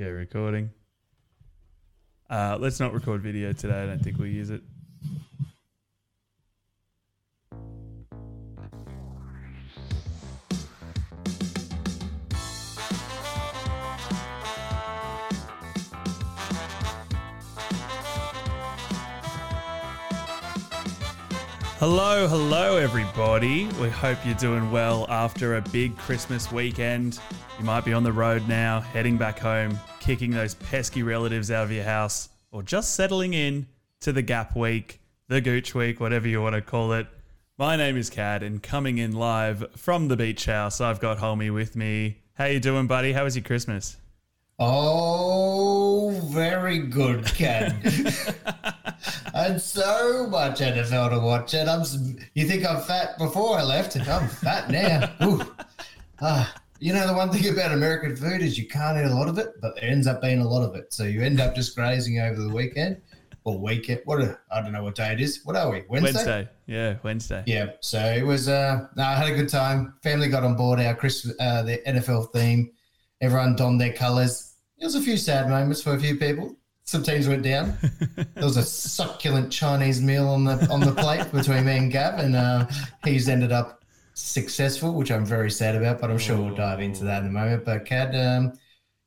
Go recording. Uh, let's not record video today. I don't think we'll use it. Hello, hello, everybody. We hope you're doing well after a big Christmas weekend. You might be on the road now, heading back home, kicking those pesky relatives out of your house, or just settling in to the Gap Week, the Gooch Week, whatever you want to call it. My name is Kad, and coming in live from the beach house, I've got Homie with me. How you doing, buddy? How was your Christmas? Oh, very good, Ken. and so much NFL to watch. And I'm, you think I'm fat before I left? And I'm fat now. Ooh. Ah, you know, the one thing about American food is you can't eat a lot of it, but there ends up being a lot of it. So you end up just grazing over the weekend or weekend. What I I don't know what day it is. What are we? Wednesday. Wednesday. Yeah, Wednesday. Yeah. So it was. Uh, no, I had a good time. Family got on board our Christmas, uh, the NFL theme. Everyone donned their colours. There was a few sad moments for a few people. Some teams went down. there was a succulent Chinese meal on the on the plate between me and Gav, and uh, he's ended up successful, which I'm very sad about. But I'm sure we'll dive into that in a moment. But Kad, um,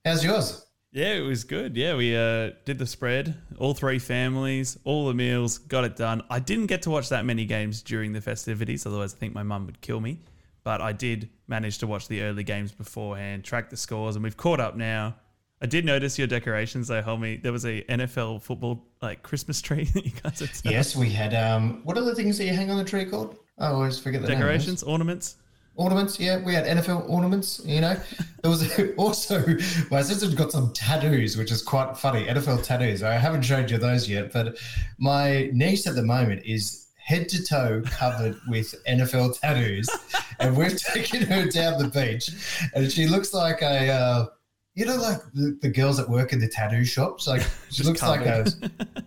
how's yours? Yeah, it was good. Yeah, we uh, did the spread, all three families, all the meals, got it done. I didn't get to watch that many games during the festivities, otherwise, I think my mum would kill me. But I did manage to watch the early games beforehand, track the scores, and we've caught up now. I did notice your decorations though, homie. There was a NFL football like Christmas tree that you guys had. set. Yes, we had. Um, what are the things that you hang on the tree called? I always forget the name decorations, ornaments. ornaments. Yeah, we had NFL ornaments. You know, there was also my sister's got some tattoos, which is quite funny. NFL tattoos. I haven't showed you those yet, but my niece at the moment is head to toe covered with NFL tattoos, and we've taken her down the beach, and she looks like a. Uh, you know, like the, the girls that work in the tattoo shops. Like she looks like a,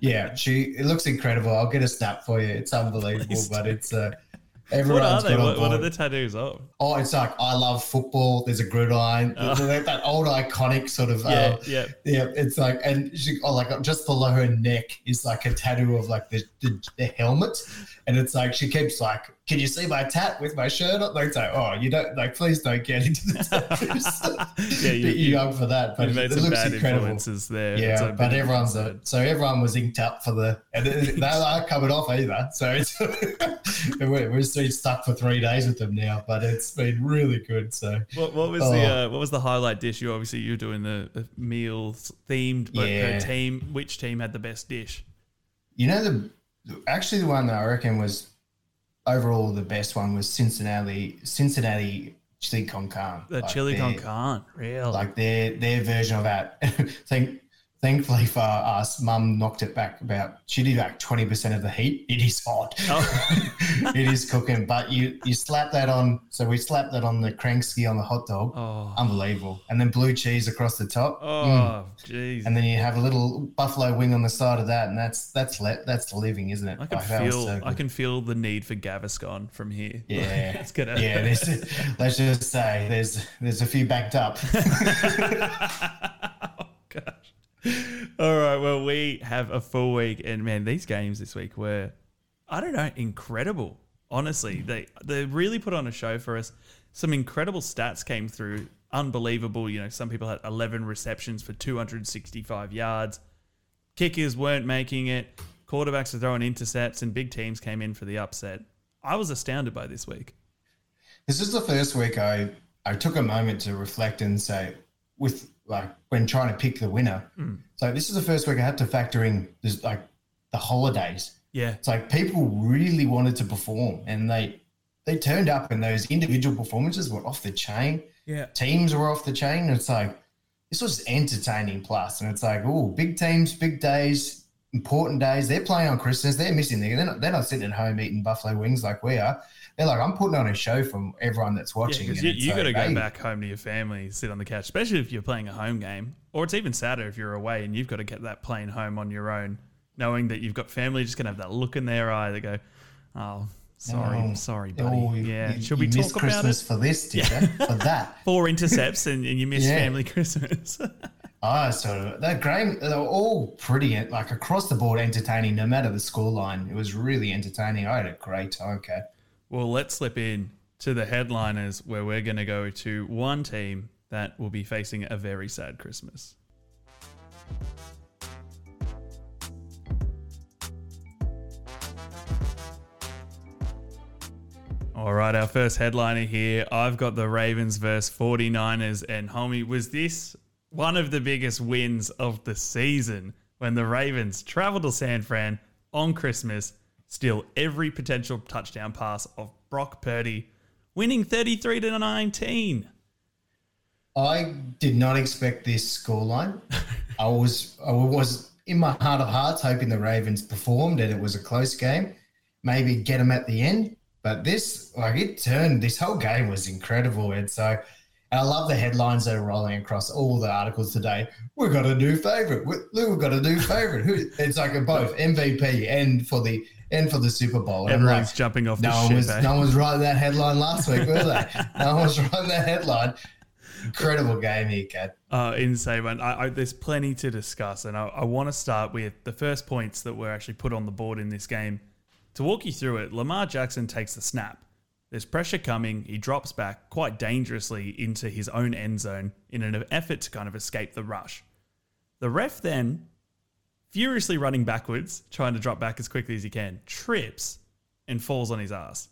yeah. She it looks incredible. I'll get a snap for you. It's unbelievable, but it's uh, What everyone's are they? What, what are the tattoos of? Oh, it's like I love football. There's a gridiron. Oh. That, that old iconic sort of. Yeah, Uh, yeah. yeah, it's like, and she, oh, like just below her neck is like a tattoo of like the, the, the helmet, and it's like she keeps like, "Can you see my tat with my shirt on?" Like, it's like, oh, you don't like, please don't get into the tattoos. Yeah, you- you- young for that, but it, looks incredible. there. Yeah, So but everyone's a, so everyone was inked up for the and they aren't coming off either. So it's we're, we're still stuck for three days with them now, but it's been really good. So What, what was the Oh. uh, what was the highlight dish? You obviously you're doing the, the meals themed, but Yeah. the team which team had the best dish? you know the actually the one that I reckon was overall the best one was Cincinnati Cincinnati chili con carne. The Like chili con carne, real. Like their their version of that. Thank thankfully for us, Mum knocked it back about she did like twenty percent of the heat. It is hot. Oh. it is cooking, but you you slap that on. So we slap that on the kransky on the hot dog. oh, Unbelievable, and then blue cheese across the top. Mm. oh, jeez. And then you have a little buffalo wing on the side of that, and that's that's le- that's living, isn't it? I can Like, feel so I can feel the need for Gaviscon from here. Yeah, it's gonna. yeah. There's, let's just say there's there's a few backed up. oh gosh. All right. Well, we have a full week, and man, these games this week were, I don't know, incredible. Honestly, they they really put on a show for us. Some incredible stats came through. Unbelievable. You know, some people had 11 receptions for 265 yards. Kickers weren't making it. Quarterbacks were throwing intercepts, and big teams came in for the upset. I was astounded by this week. This is the first week I I took a moment to reflect and say, with like when trying to pick the winner. Mm. So this is the first week I had to factor in this like the holidays. Yeah. It's like people really wanted to perform, and they they turned up, and those individual performances were off the chain. Yeah. Teams were off the chain. And it's like this was entertaining plus, and it's like oh, big teams, big days, important days. They're playing on Christmas. They're missing. They're not, they're not sitting at home eating buffalo wings like we are. They're like, I'm putting on a show from everyone that's Yeah, watching. because you, you got to go back home to your family, sit on the couch, especially if you're playing a home game, or it's even sadder if you're away and you've got to get that plane home on your own, knowing that you've got family just gonna have that look in their eye. They go, "Oh, sorry, Oh, sorry, oh, buddy. Oh, yeah, you, should we missed talk about Christmas it? for this, did you? For that. Four intercepts and, and you miss Yeah. family Christmas. Oh, so that game, they were all pretty, like across the board, entertaining, no matter the scoreline. It was really entertaining. I had a great time, Kad. Well, let's slip in to the headliners where we're going to go to one team that will be facing a very sad Christmas. All right, our first headliner here. I've got the Ravens versus 49ers. And, homie, was this one of the biggest wins of the season when the Ravens traveled to San Fran on Christmas, steal every potential touchdown pass of Brock Purdy, winning 33 to 19? I did not expect this scoreline. I was I was in my heart of hearts hoping the Ravens performed and it was a close game. Maybe get them at the end. But this, like, it turned. This whole game was incredible, and so. And I love the headlines that are rolling across all the articles today. We've got a new favorite. We've got a new favorite. It's like a both MVP and for the and for the Super Bowl. Everyone's like, jumping off. No one ship, was eh? no one was writing that headline last week, were they? no one was writing that headline. Incredible game here, Kad. Uh, insane one. I, I, there's plenty to discuss, and I, I want to start with the first points that were actually put on the board in this game. To walk you through it, Lamar Jackson takes the snap. There's pressure coming. He drops back quite dangerously into his own end zone in an effort to kind of escape the rush. The ref then, furiously running backwards, trying to drop back as quickly as he can, trips and falls on his ass.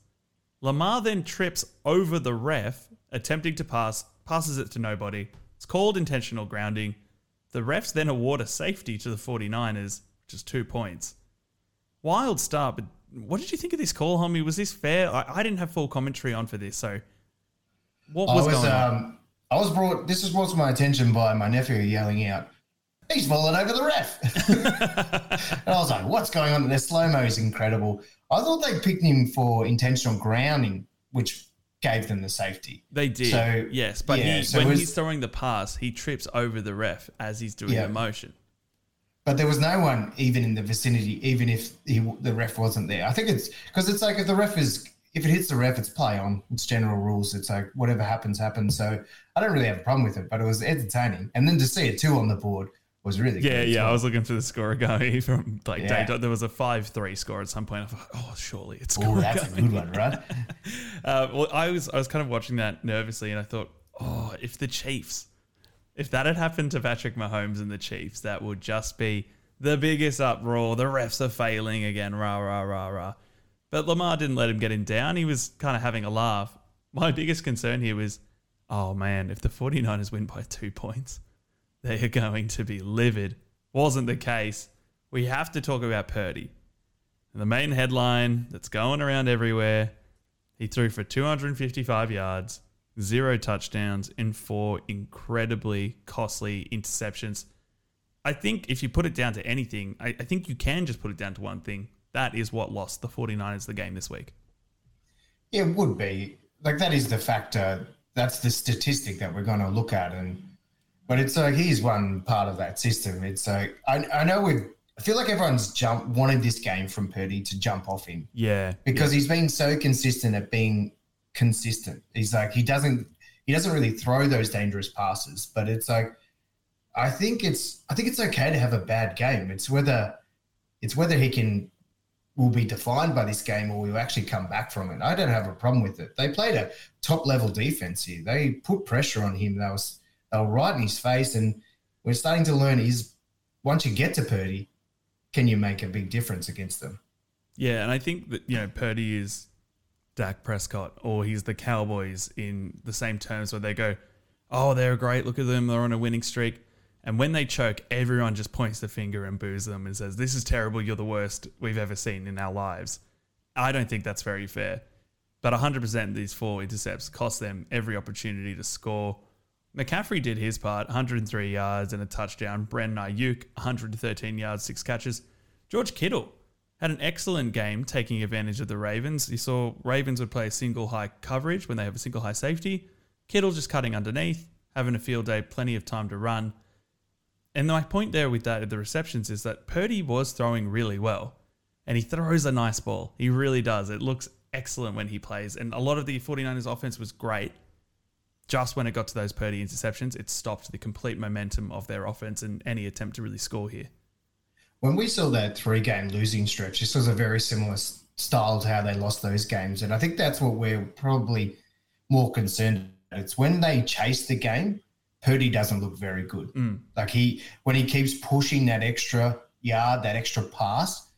Lamar then trips over the ref, attempting to pass, passes it to nobody. It's called intentional grounding. The refs then award a safety to the 49ers, which is two points. Wild start, but what did you think of this call, homie? Was this fair? I, I didn't have full commentary on for this, so what was, was going on? Um, I was brought. This was brought to my attention by my nephew yelling out, "He's fallen over the ref!" and I was like, "What's going on?" Their slow mo is incredible. I thought they picked him for intentional grounding, which gave them the safety. They did. So yes, but yeah, he, so when was, he's throwing the pass, he trips over the ref as he's doing yeah. the motion. But there was no one even in the vicinity, even if he, the ref wasn't there. I think it's because it's like if the ref is, if it hits the ref, it's play on. It's general rules. It's like whatever happens, happens. So I don't really have a problem with it, but it was entertaining. And then to see a two on the board was really yeah, good. Yeah, well. I was looking for the score going from like yeah. day, there was a five three score at some point. I thought, oh, surely it's Oh, that's going. a good one, right? uh, well, I was I was kind of watching that nervously, and I thought, oh, if the Chiefs if that had happened to Patrick Mahomes and the Chiefs, that would just be the biggest uproar. The refs are failing again, rah, rah, rah, rah. But Lamar didn't let him get him down. He was kind of having a laugh. My biggest concern here was, oh man, if the 49ers win by two points, they are going to be livid. Wasn't the case. We have to talk about Purdy. And the main headline that's going around everywhere he threw for 255 yards, zero touchdowns, and four incredibly costly interceptions. I think if you put it down to anything, I, I, think you can just put it down to one thing. That is what lost the 49ers the game this week. It would be. Like, that is the factor. That's the statistic that we're going to look at. And, but it's like, he's one part of that system. It's like, I, I know we I feel like everyone's jump wanted this game from Purdy to jump off him. Yeah. Because yeah. he's been so consistent at being consistent. He's like he doesn't he doesn't really throw those dangerous passes, but it's like I think it's I think it's okay to have a bad game. It's whether it's whether he can will be defined by this game or will actually come back from it. I don't have a problem with it. They played a top level defense here. They put pressure on him. They was they were right in his face, and we're starting to learn is once you get to Purdy, can you make a big difference against them? Yeah, and I think that you know Purdy is Dak Prescott or he's the Cowboys in the same terms where they go, "Oh, they're great. Look at them. They're on a winning streak." And when they choke, everyone just points the finger and boos them and says, This is terrible. You're the worst we've ever seen in our lives. I don't think that's very fair. But 100% these four intercepts cost them every opportunity to score. McCaffrey did his part 103 yards and a touchdown. Brandon Aiyuk, 113 yards, six catches. George Kittle had an excellent game taking advantage of the Ravens. You saw Ravens would play single high coverage when they have a single high safety. Kittle just cutting underneath, having a field day, plenty of time to run. And my point there with that, the receptions, is that Purdy was throwing really well. And he throws a nice ball. He really does. It looks excellent when he plays. And a lot of the 49ers offense was great. Just when it got to those Purdy interceptions, it stopped the complete momentum of their offense and any attempt to really score here. When we saw that three game losing stretch, this was a very similar style to how they lost those games. And I think that's what we're probably more concerned about. It's when they chase the game, Purdy doesn't look very good. Mm. Like he, when he keeps pushing that extra yard, that extra pass,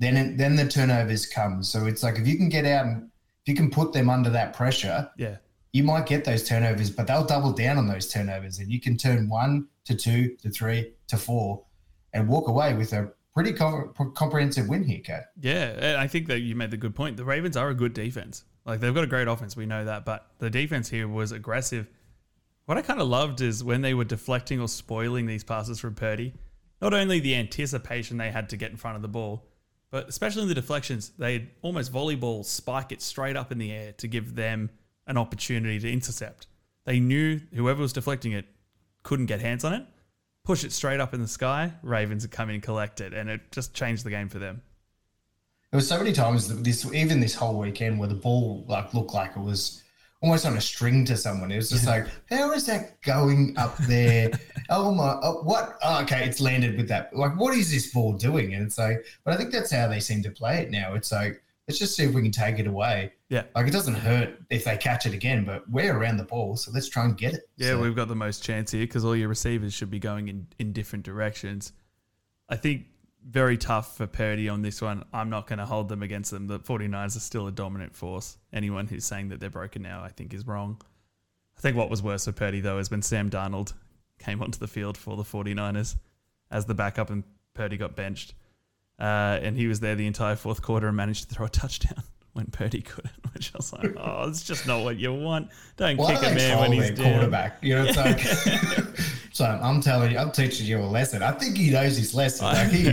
then it, then the turnovers come. So it's like if you can get out and if you can put them under that pressure, Yeah. You might get those turnovers, but they'll double down on those turnovers, and you can turn one to two to three to four, and walk away with a pretty com- comprehensive win here, Kad. Yeah, I think that you made the good point. The Ravens are a good defense. Like they've got a great offense, we know that, but the defense here was aggressive. What I kind of loved is when they were deflecting or spoiling these passes from Purdy. Not only the anticipation they had to get in front of the ball, but especially in the deflections, they'd almost volleyball spike it straight up in the air to give them an opportunity to intercept. They knew whoever was deflecting it couldn't get hands on it. Push it straight up in the sky. Ravens would come in and collect it, and it just changed the game for them. There was so many times that this, even this whole weekend, where the ball like looked like it was almost on a string to someone. It was just like, how is that going up there? oh my, oh, what? Oh, okay, it's landed with that. Like, what is this ball doing? And it's like, but I think that's how they seem to play it now. It's like, let's just see if we can take it away. Yeah. Like, it doesn't hurt if they catch it again, but we're around the ball, so let's try and get it. Yeah, So- we've got the most chance here because all your receivers should be going in, in different directions. I think very tough for Purdy on this one. I'm not going to hold them against them. The 49ers are still a dominant force. Anyone who's saying that they're broken now, I think, is wrong. I think what was worse for Purdy, though, is when Sam Darnold came onto the field for the 49ers as the backup and Purdy got benched. Uh, and he was there the entire fourth quarter and managed to throw a touchdown when Purdy couldn't, which I was like, oh, it's just not what you want. Don't Why kick do a man when he's down. quarterback? You know, it's like. so I'm telling you, I'm teaching you a lesson. I think he knows his lesson. Like he,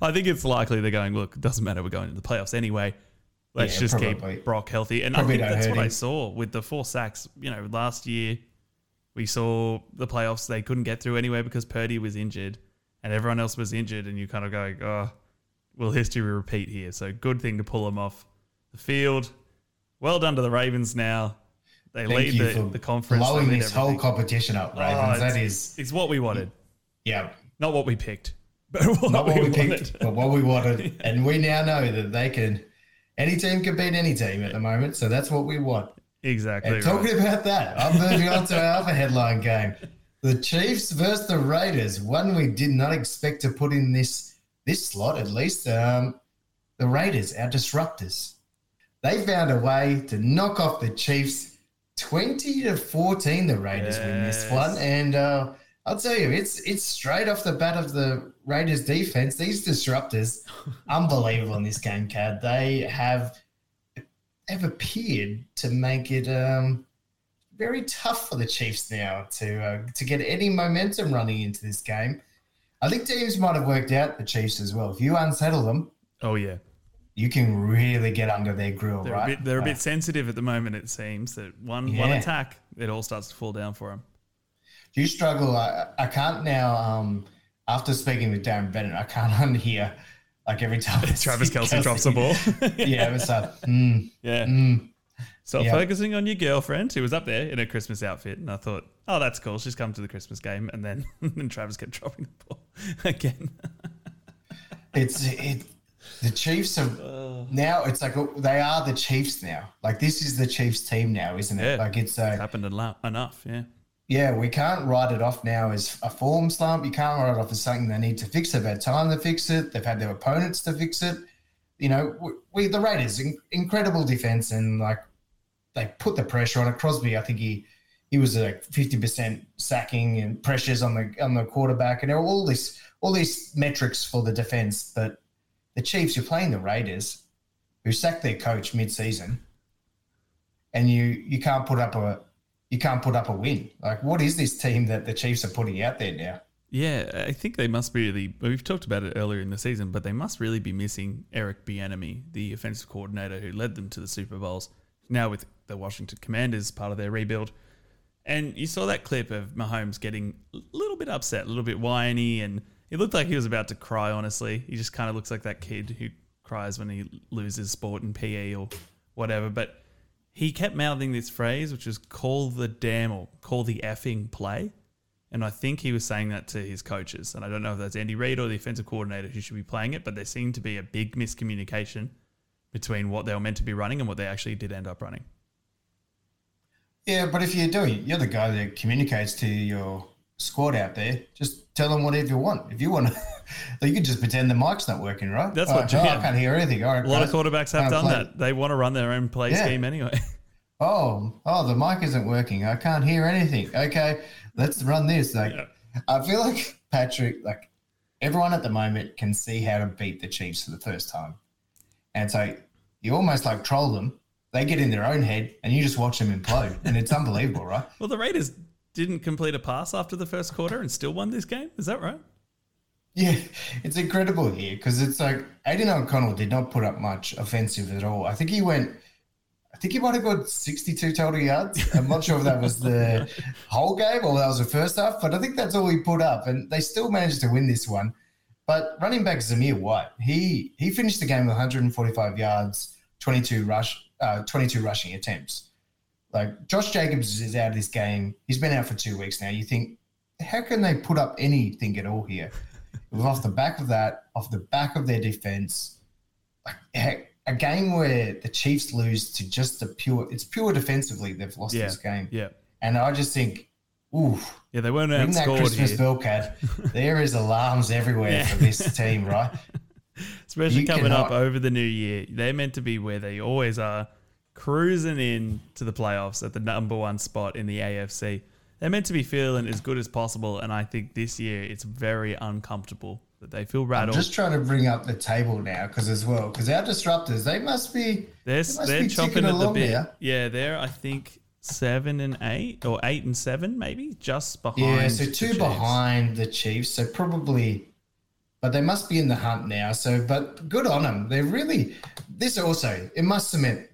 I think it's likely they're going, look, it doesn't matter. We're going to the playoffs anyway. Let's Yeah, just probably. keep Brock healthy. And Probably I think that's what I saw with the four sacks. You know, last year we saw the playoffs they couldn't get through anyway because Purdy was injured and everyone else was injured. And you kind of go, oh, will history repeat here? So good thing to pull them off the field. Well done to the Ravens now. They thank lead the, the conference. blowing this whole competition up, Oh, Ravens. it's- that is, It's what we wanted, yeah, not what we picked. But what, not what we, wanted. picked, but what we wanted. And we now know that they can, any team can beat any team at the moment. So that's what we want. Exactly. And right. talking about that, I'm moving on to our other headline game. The Chiefs versus the Raiders. One we did not expect to put in this this slot, at least. Um, the Raiders, our disruptors. They found a way to knock off the Chiefs 20 to 14. The Raiders win this one. And uh, I'll tell you, it's it's straight off the bat of the Raiders defense. These disruptors, unbelievable in this game, Kad. They have have appeared to make it um, very tough for the Chiefs now to uh, to get any momentum running into this game. I think teams might have worked out the Chiefs as well. If you unsettle them, Oh yeah, you can really get under their grill, they're right? a bit they're a Uh, bit sensitive at the moment. It seems that one one attack, it all starts to fall down for them. do you struggle? I, I can't now. Um, after speaking with Darren Bennett, I can't unhear like every time Travis see Kelce drops the ball. yeah, it's like, mm, yeah. mm. Stop Yeah. focusing on your girlfriend who was up there in a Christmas outfit, and I thought, oh, that's cool. She's come to the Christmas game, and then and Travis kept dropping the ball again. it's it. The Chiefs are now. It's like they are the Chiefs now. Like this is the Chiefs team now, isn't it? Yeah. Like it's uh, Happened enough, yeah. yeah. We can't write it off now as a form slump. You can't write it off as something they need to fix. They've had time to fix it. They've had their opponents to fix it. You know, we, we the Raiders in, incredible defense and like they put the pressure on it. Crosby, I think he he was like fifty percent sacking and pressures on the on the quarterback, and all this all these metrics for the defense. But the Chiefs, you're playing the Raiders, who sacked their coach mid-season, and you you can't put up a you can't put up a win. Like, what is this team that the Chiefs are putting out there now? Yeah, I think they must be really. We've talked about it earlier in the season, but they must really be missing Eric Bieniemy, the offensive coordinator who led them to the Super Bowls. Now with the Washington Commanders, part of their rebuild, and you saw that clip of Mahomes getting a little bit upset, a little bit whiny, and he looked like he was about to cry. Honestly, he just kind of looks like that kid who cries when he loses sport in PE or whatever. But he kept mouthing this phrase, which was call the damn or call the effing play. And I think he was saying that to his coaches. And I don't know if that's Andy Reid or the offensive coordinator who should be playing it, but there seemed to be a big miscommunication between what they were meant to be running and what they actually did end up running. Yeah, but if you're doing, you're the guy that communicates to your squad out there. Just tell them whatever you want. If you want, you can just pretend the mic's not working, right? That's oh, what. Oh. I can't hear anything. All right, A lot of quarterbacks have done play. that. They want to run their own play Yeah. scheme anyway. Oh, oh, the mic isn't working. I can't hear anything. Okay, let's run this. Like, Yeah. I feel like Patrick, like everyone at the moment can see how to beat the Chiefs for the first time, and so you almost like troll them. They get in their own head, and you just watch them implode, and it's unbelievable, right? well, the Raiders didn't complete a pass after the first quarter and still won this game. Is that right? Yeah, it's incredible here because it's like Aidan O'Connell did not put up much offensive at all. I think he went, I think he might have got 62 total yards. I'm not sure if that was the whole game or that was the first half, but I think that's all he put up. And they still managed to win this one. But running back Zamir White, he he finished the game with 145 yards, 22 rush, uh, 22 rushing attempts. Like Josh Jacobs is out of this game. He's been out for two weeks now. You think, how can they put up anything at all here? It was off the back of that, off the back of their defense. Like, heck, a game where the Chiefs lose to just the pure, it's pure defensively they've lost Yeah. this game. Yeah. And I just think, ooh, Yeah, they weren't ring that outscored Christmas here. bell, Kad. There is alarms everywhere Yeah. for this team, right? Especially You coming up over the new year. They're meant to be where they always are, cruising in to the playoffs at the number one spot in the AFC. They're meant to be feeling as good as possible, and I think this year it's very uncomfortable that they feel I'm rattled. just trying to bring up the table now because as well, because our disruptors, they must be they're they must they're be ticking at the bit. now. Yeah, they're I think seven and eight or eight and seven, maybe just behind. Yeah, so two Chiefs. behind the Chiefs. So probably, but they must be in the hunt now. So, but good on them. They're really. This also it must cement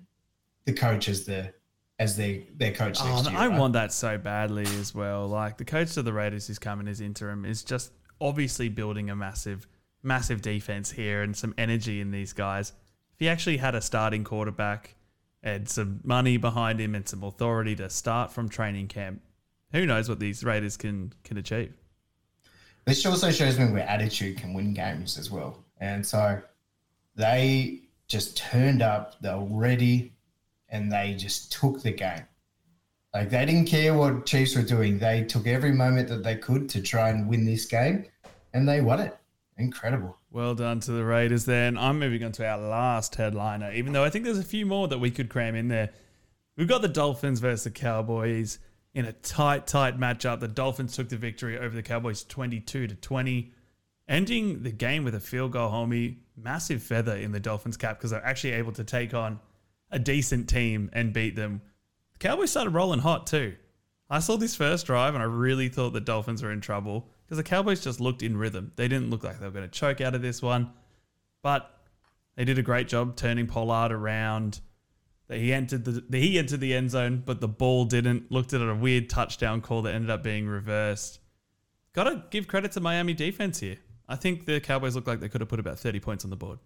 the coach as the as their their coach Oh, year. I right? want that so badly as well. Like the coach of the Raiders who's coming as interim is just obviously building a massive, massive defense here and some energy in these guys. If he actually had a starting quarterback and some money behind him and some authority to start from training camp, who knows what these Raiders can can achieve. This also shows me where attitude can win games as well. And so they just turned up, they were ready, and they just took the game. Like they didn't care what Chiefs were doing. They took every moment that they could to try and win this game, and they won it. Incredible. Well done to the Raiders then. I'm moving on to our last headliner, even though I think there's a few more that we could cram in there. We've got the Dolphins versus the Cowboys in a tight, tight matchup. The Dolphins took the victory over the Cowboys 22 to 20, ending the game with a field goal, homie. Massive feather in the Dolphins' cap because they're actually able to take on a decent team and beat them. The Cowboys started rolling hot too. I saw this first drive and I really thought the Dolphins were in trouble because the Cowboys just looked in rhythm. They didn't look like they were going to choke out of this one, but they did a great job turning Pollard around. That he entered the the- he entered the end zone, but the ball didn't. Looked at a weird touchdown call that ended up being reversed. Got to give credit to Miami defense here. I think the Cowboys looked like they could have put about thirty points on the board.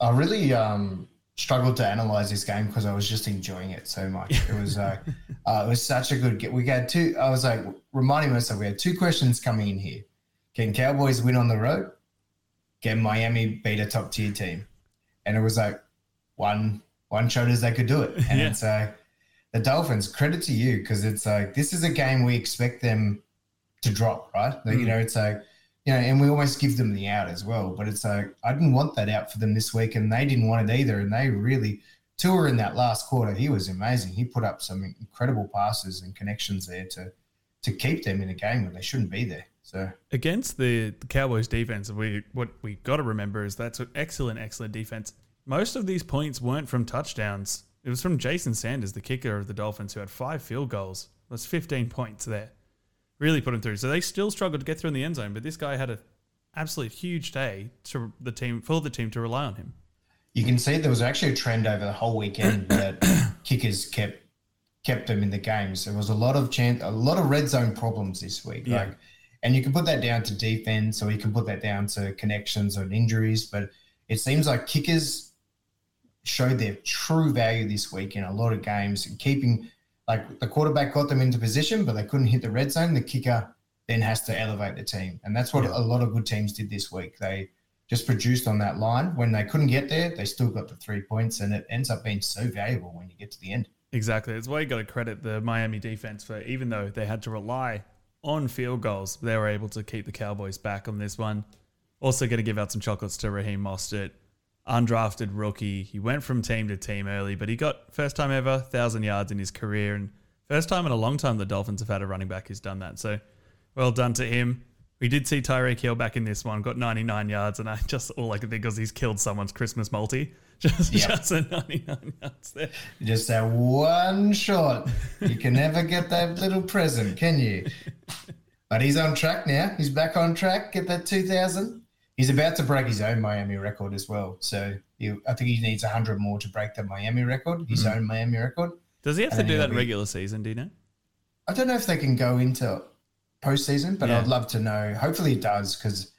I really um, struggled to analyze this game because I was just enjoying it so much. It was uh, uh, it was such a good game. We had two. I was like reminding myself we had two questions coming in here. Can Cowboys win on the road? Can Miami beat a top tier team? And it was like one one showed us they could do it. And Yeah. it's like the Dolphins. Credit to you because it's like this is a game we expect them to drop, right? Like, You Mm. know, it's like you know, and we almost give them the out as well. But it's like I didn't want that out for them this week, and they didn't want it either. And they really Tua in that last quarter, he was amazing. He put up some incredible passes and connections there to to keep them in a game when they shouldn't be there. So against the, the Cowboys defense, we what we got to remember is that's an excellent, excellent defense. Most of these points weren't from touchdowns. It was from Jason Sanders, the kicker of the Dolphins, who had five field goals. That's 15 points there. Really put him through. So they still struggled to get through in the end zone, but this guy had an absolute huge day to the team for the team to rely on him. you can see there was actually a trend over the whole weekend that kickers kept kept them in the games. There was a lot of chance, a lot of red zone problems this week. Yeah. Like, and you can put that down to defense, or you can put that down to connections or injuries. But it seems like kickers showed their true value this week in a lot of games and keeping like the quarterback got them into position, but they couldn't hit the red zone. The kicker then has to elevate the team. And that's what yeah. a lot of good teams did this week. They just produced on that line. When they couldn't get there, they still got the three points, and it ends up being so valuable when you get to the end. Exactly. It's why you got to credit the Miami defense for even though they had to rely on field goals, they were able to keep the Cowboys back on this one. Also, going to give out some chocolates to Raheem Mostert, undrafted rookie. He went from team to team early, but he got first time ever thousand yards in his career, and first time in a long time the Dolphins have had a running back who's done that. So, well done to him. We did see Tyreek Hill back in this one, got 99 yards, and I just all I could think was he's killed someone's Christmas multi. Just, yep. just a 99 yards there. Just that one shot. You can never get that little present, can you? But he's on track now. He's back on track. Get that 2,000. He's about to break his own Miami record as well. So he, I think he needs 100 more to break the Miami record, his mm-hmm. own Miami record. Does he have and to do that in regular season, do you know? I don't know if they can go into postseason, but yeah. I'd love to know. Hopefully, it does because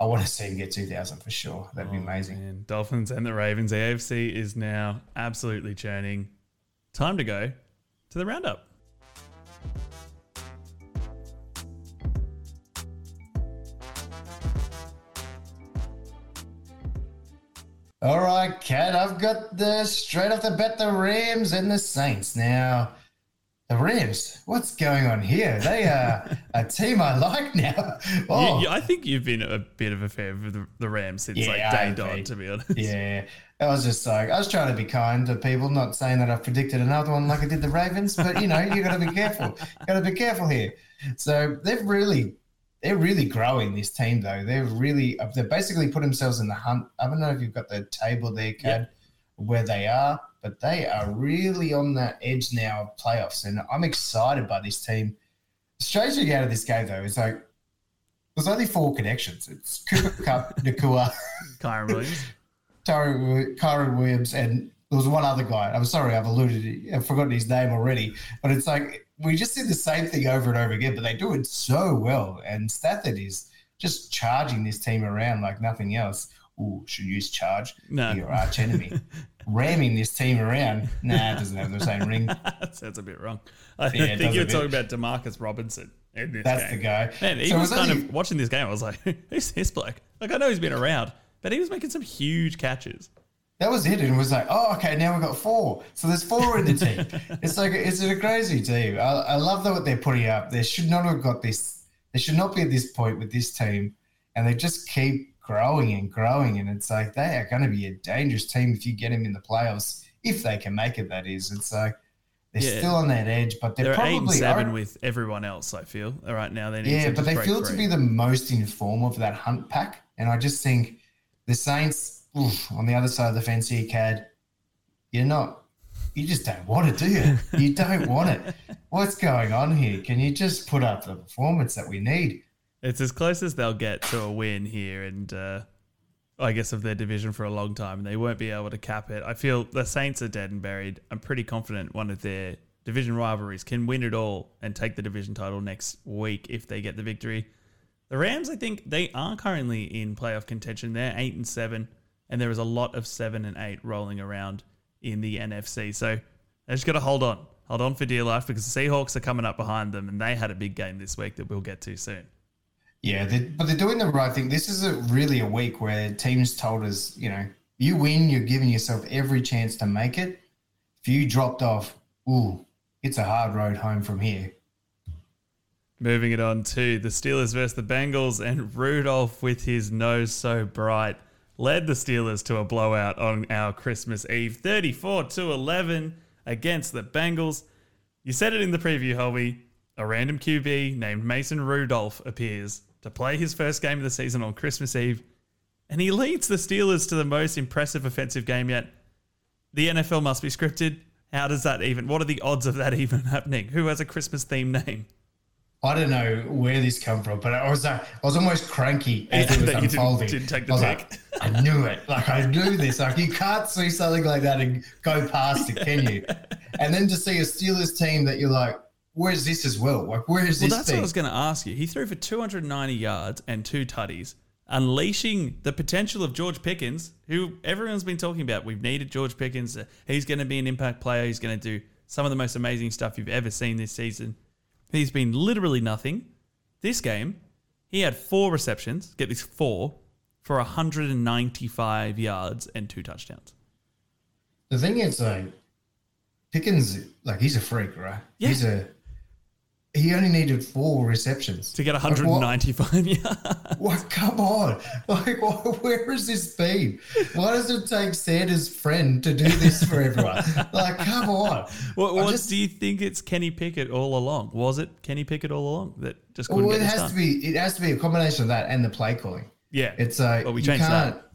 I want to see him get 2,000 for sure. That'd oh, be amazing. Man. Dolphins and the Ravens. AFC is now absolutely churning. Time to go to the roundup. All right, Kad, I've got the straight off the bat the Rams and the Saints. Now, the Rams, what's going on here? They are a team I like now. Oh. I think you've been a bit of a fan of the, the Rams since yeah, like day dawn, to be honest. Yeah, I was just like, I was trying to be kind to people, not saying that I predicted another one like I did the Ravens, but you know, you've got to be careful. Got to be careful here. So they've really, they're really growing this team though. They're really, uh, they've basically put themselves in the hunt. I don't know if you've got the table there, Kad, yep. where they are but they are really on that edge now of playoffs, and I'm excited by this team. The strange thing out of this game, though, is like there's only four connections. It's Cooper Kupp, Nacua, Kyren Williams, Kyren Williams, and there was one other guy. I'm sorry, I've alluded, I've forgotten his name already, but it's like we just see the same thing over and over again, but they do it so well. And Stafford is just charging this team around like nothing else. Ooh, should use charge. No. Your arch enemy. ramming this team around. Nah, it doesn't have the same ring. that sounds a bit wrong. I yeah, think you're talking about Demarcus Robinson. In this That's game. the guy. Man, he so was, was kind of watching this game. I was like, who's this bloke? Like, I know he's been around, but he was making some huge catches. That was it. And it was like, oh, okay, now we've got four. So there's four in the team. it's like, it's a crazy team. I, I love what they're putting up. They should not have got this. They should not be at this point with this team. And they just keep growing and growing. And it's like they are going to be a dangerous team if you get them in the playoffs, if they can make it, that is. It's like they're yeah. still on that edge, but they're, they're probably eight and seven with everyone else, I feel. Right now, they Yeah, but they feel to be the most in form of that hunt pack. And I just think the Saints, oof, on the other side of the fence here, Kad, you're not you just don't want it, do you? You don't want it. What's going on here? Can you just put up the performance that we need? It's as close as they'll get to a win here, and uh, I guess of their division for a long time, and they won't be able to cap it. I feel the Saints are dead and buried. I'm pretty confident one of their division rivalries can win it all and take the division title next week if they get the victory. The Rams, I think they are currently in playoff contention. They're eight and seven, and there is a lot of seven and eight rolling around in the NFC. So they just got to hold on, hold on for dear life because the Seahawks are coming up behind them, and they had a big game this week that we'll get to soon. Yeah, they're, but they're doing the right thing. This is a really a week where teams told us, you know, you win, you're giving yourself every chance to make it. If you dropped off, ooh, it's a hard road home from here. Moving it on to the Steelers versus the Bengals, and Rudolph with his nose so bright led the Steelers to a blowout on our Christmas Eve, 34 to 11 against the Bengals. You said it in the preview, Hobie. A random QB named Mason Rudolph appears to play his first game of the season on Christmas Eve, and he leads the Steelers to the most impressive offensive game yet. The NFL must be scripted. How does that even? What are the odds of that even happening? Who has a Christmas themed name? I don't know where this come from, but I was uh, I was almost cranky as it was unfolding. Didn't, didn't take the I was pick. like, I knew it. Like I knew this. Like you can't see something like that and go past it, can you? And then to see a Steelers team that you're like, where's this as well? Like, where is well, this? that's what I was going to ask you. He threw for 290 yards and two tutties unleashing the potential of George Pickens, who everyone's been talking about. We've needed George Pickens. He's going to be an impact player. He's going to do some of the most amazing stuff you've ever seen this season. He's been literally nothing. This game, he had four receptions. Get this, four for 195 yards and two touchdowns. The thing is, like, Pickens, like, he's a freak, right? Yeah. He's a. He only needed four receptions To get Like, what- 195 yards. What? Come on! Like, what, where has this been? Why does it take Santa's friend to do this for everyone? like, come on! What, what just- do you think it's Kenny Pickett all along? Was it Kenny Pickett all along that just couldn't Well, it has done? to be. It has to be a combination of that and the play calling. yeah, It's like Well, we changed can't. that.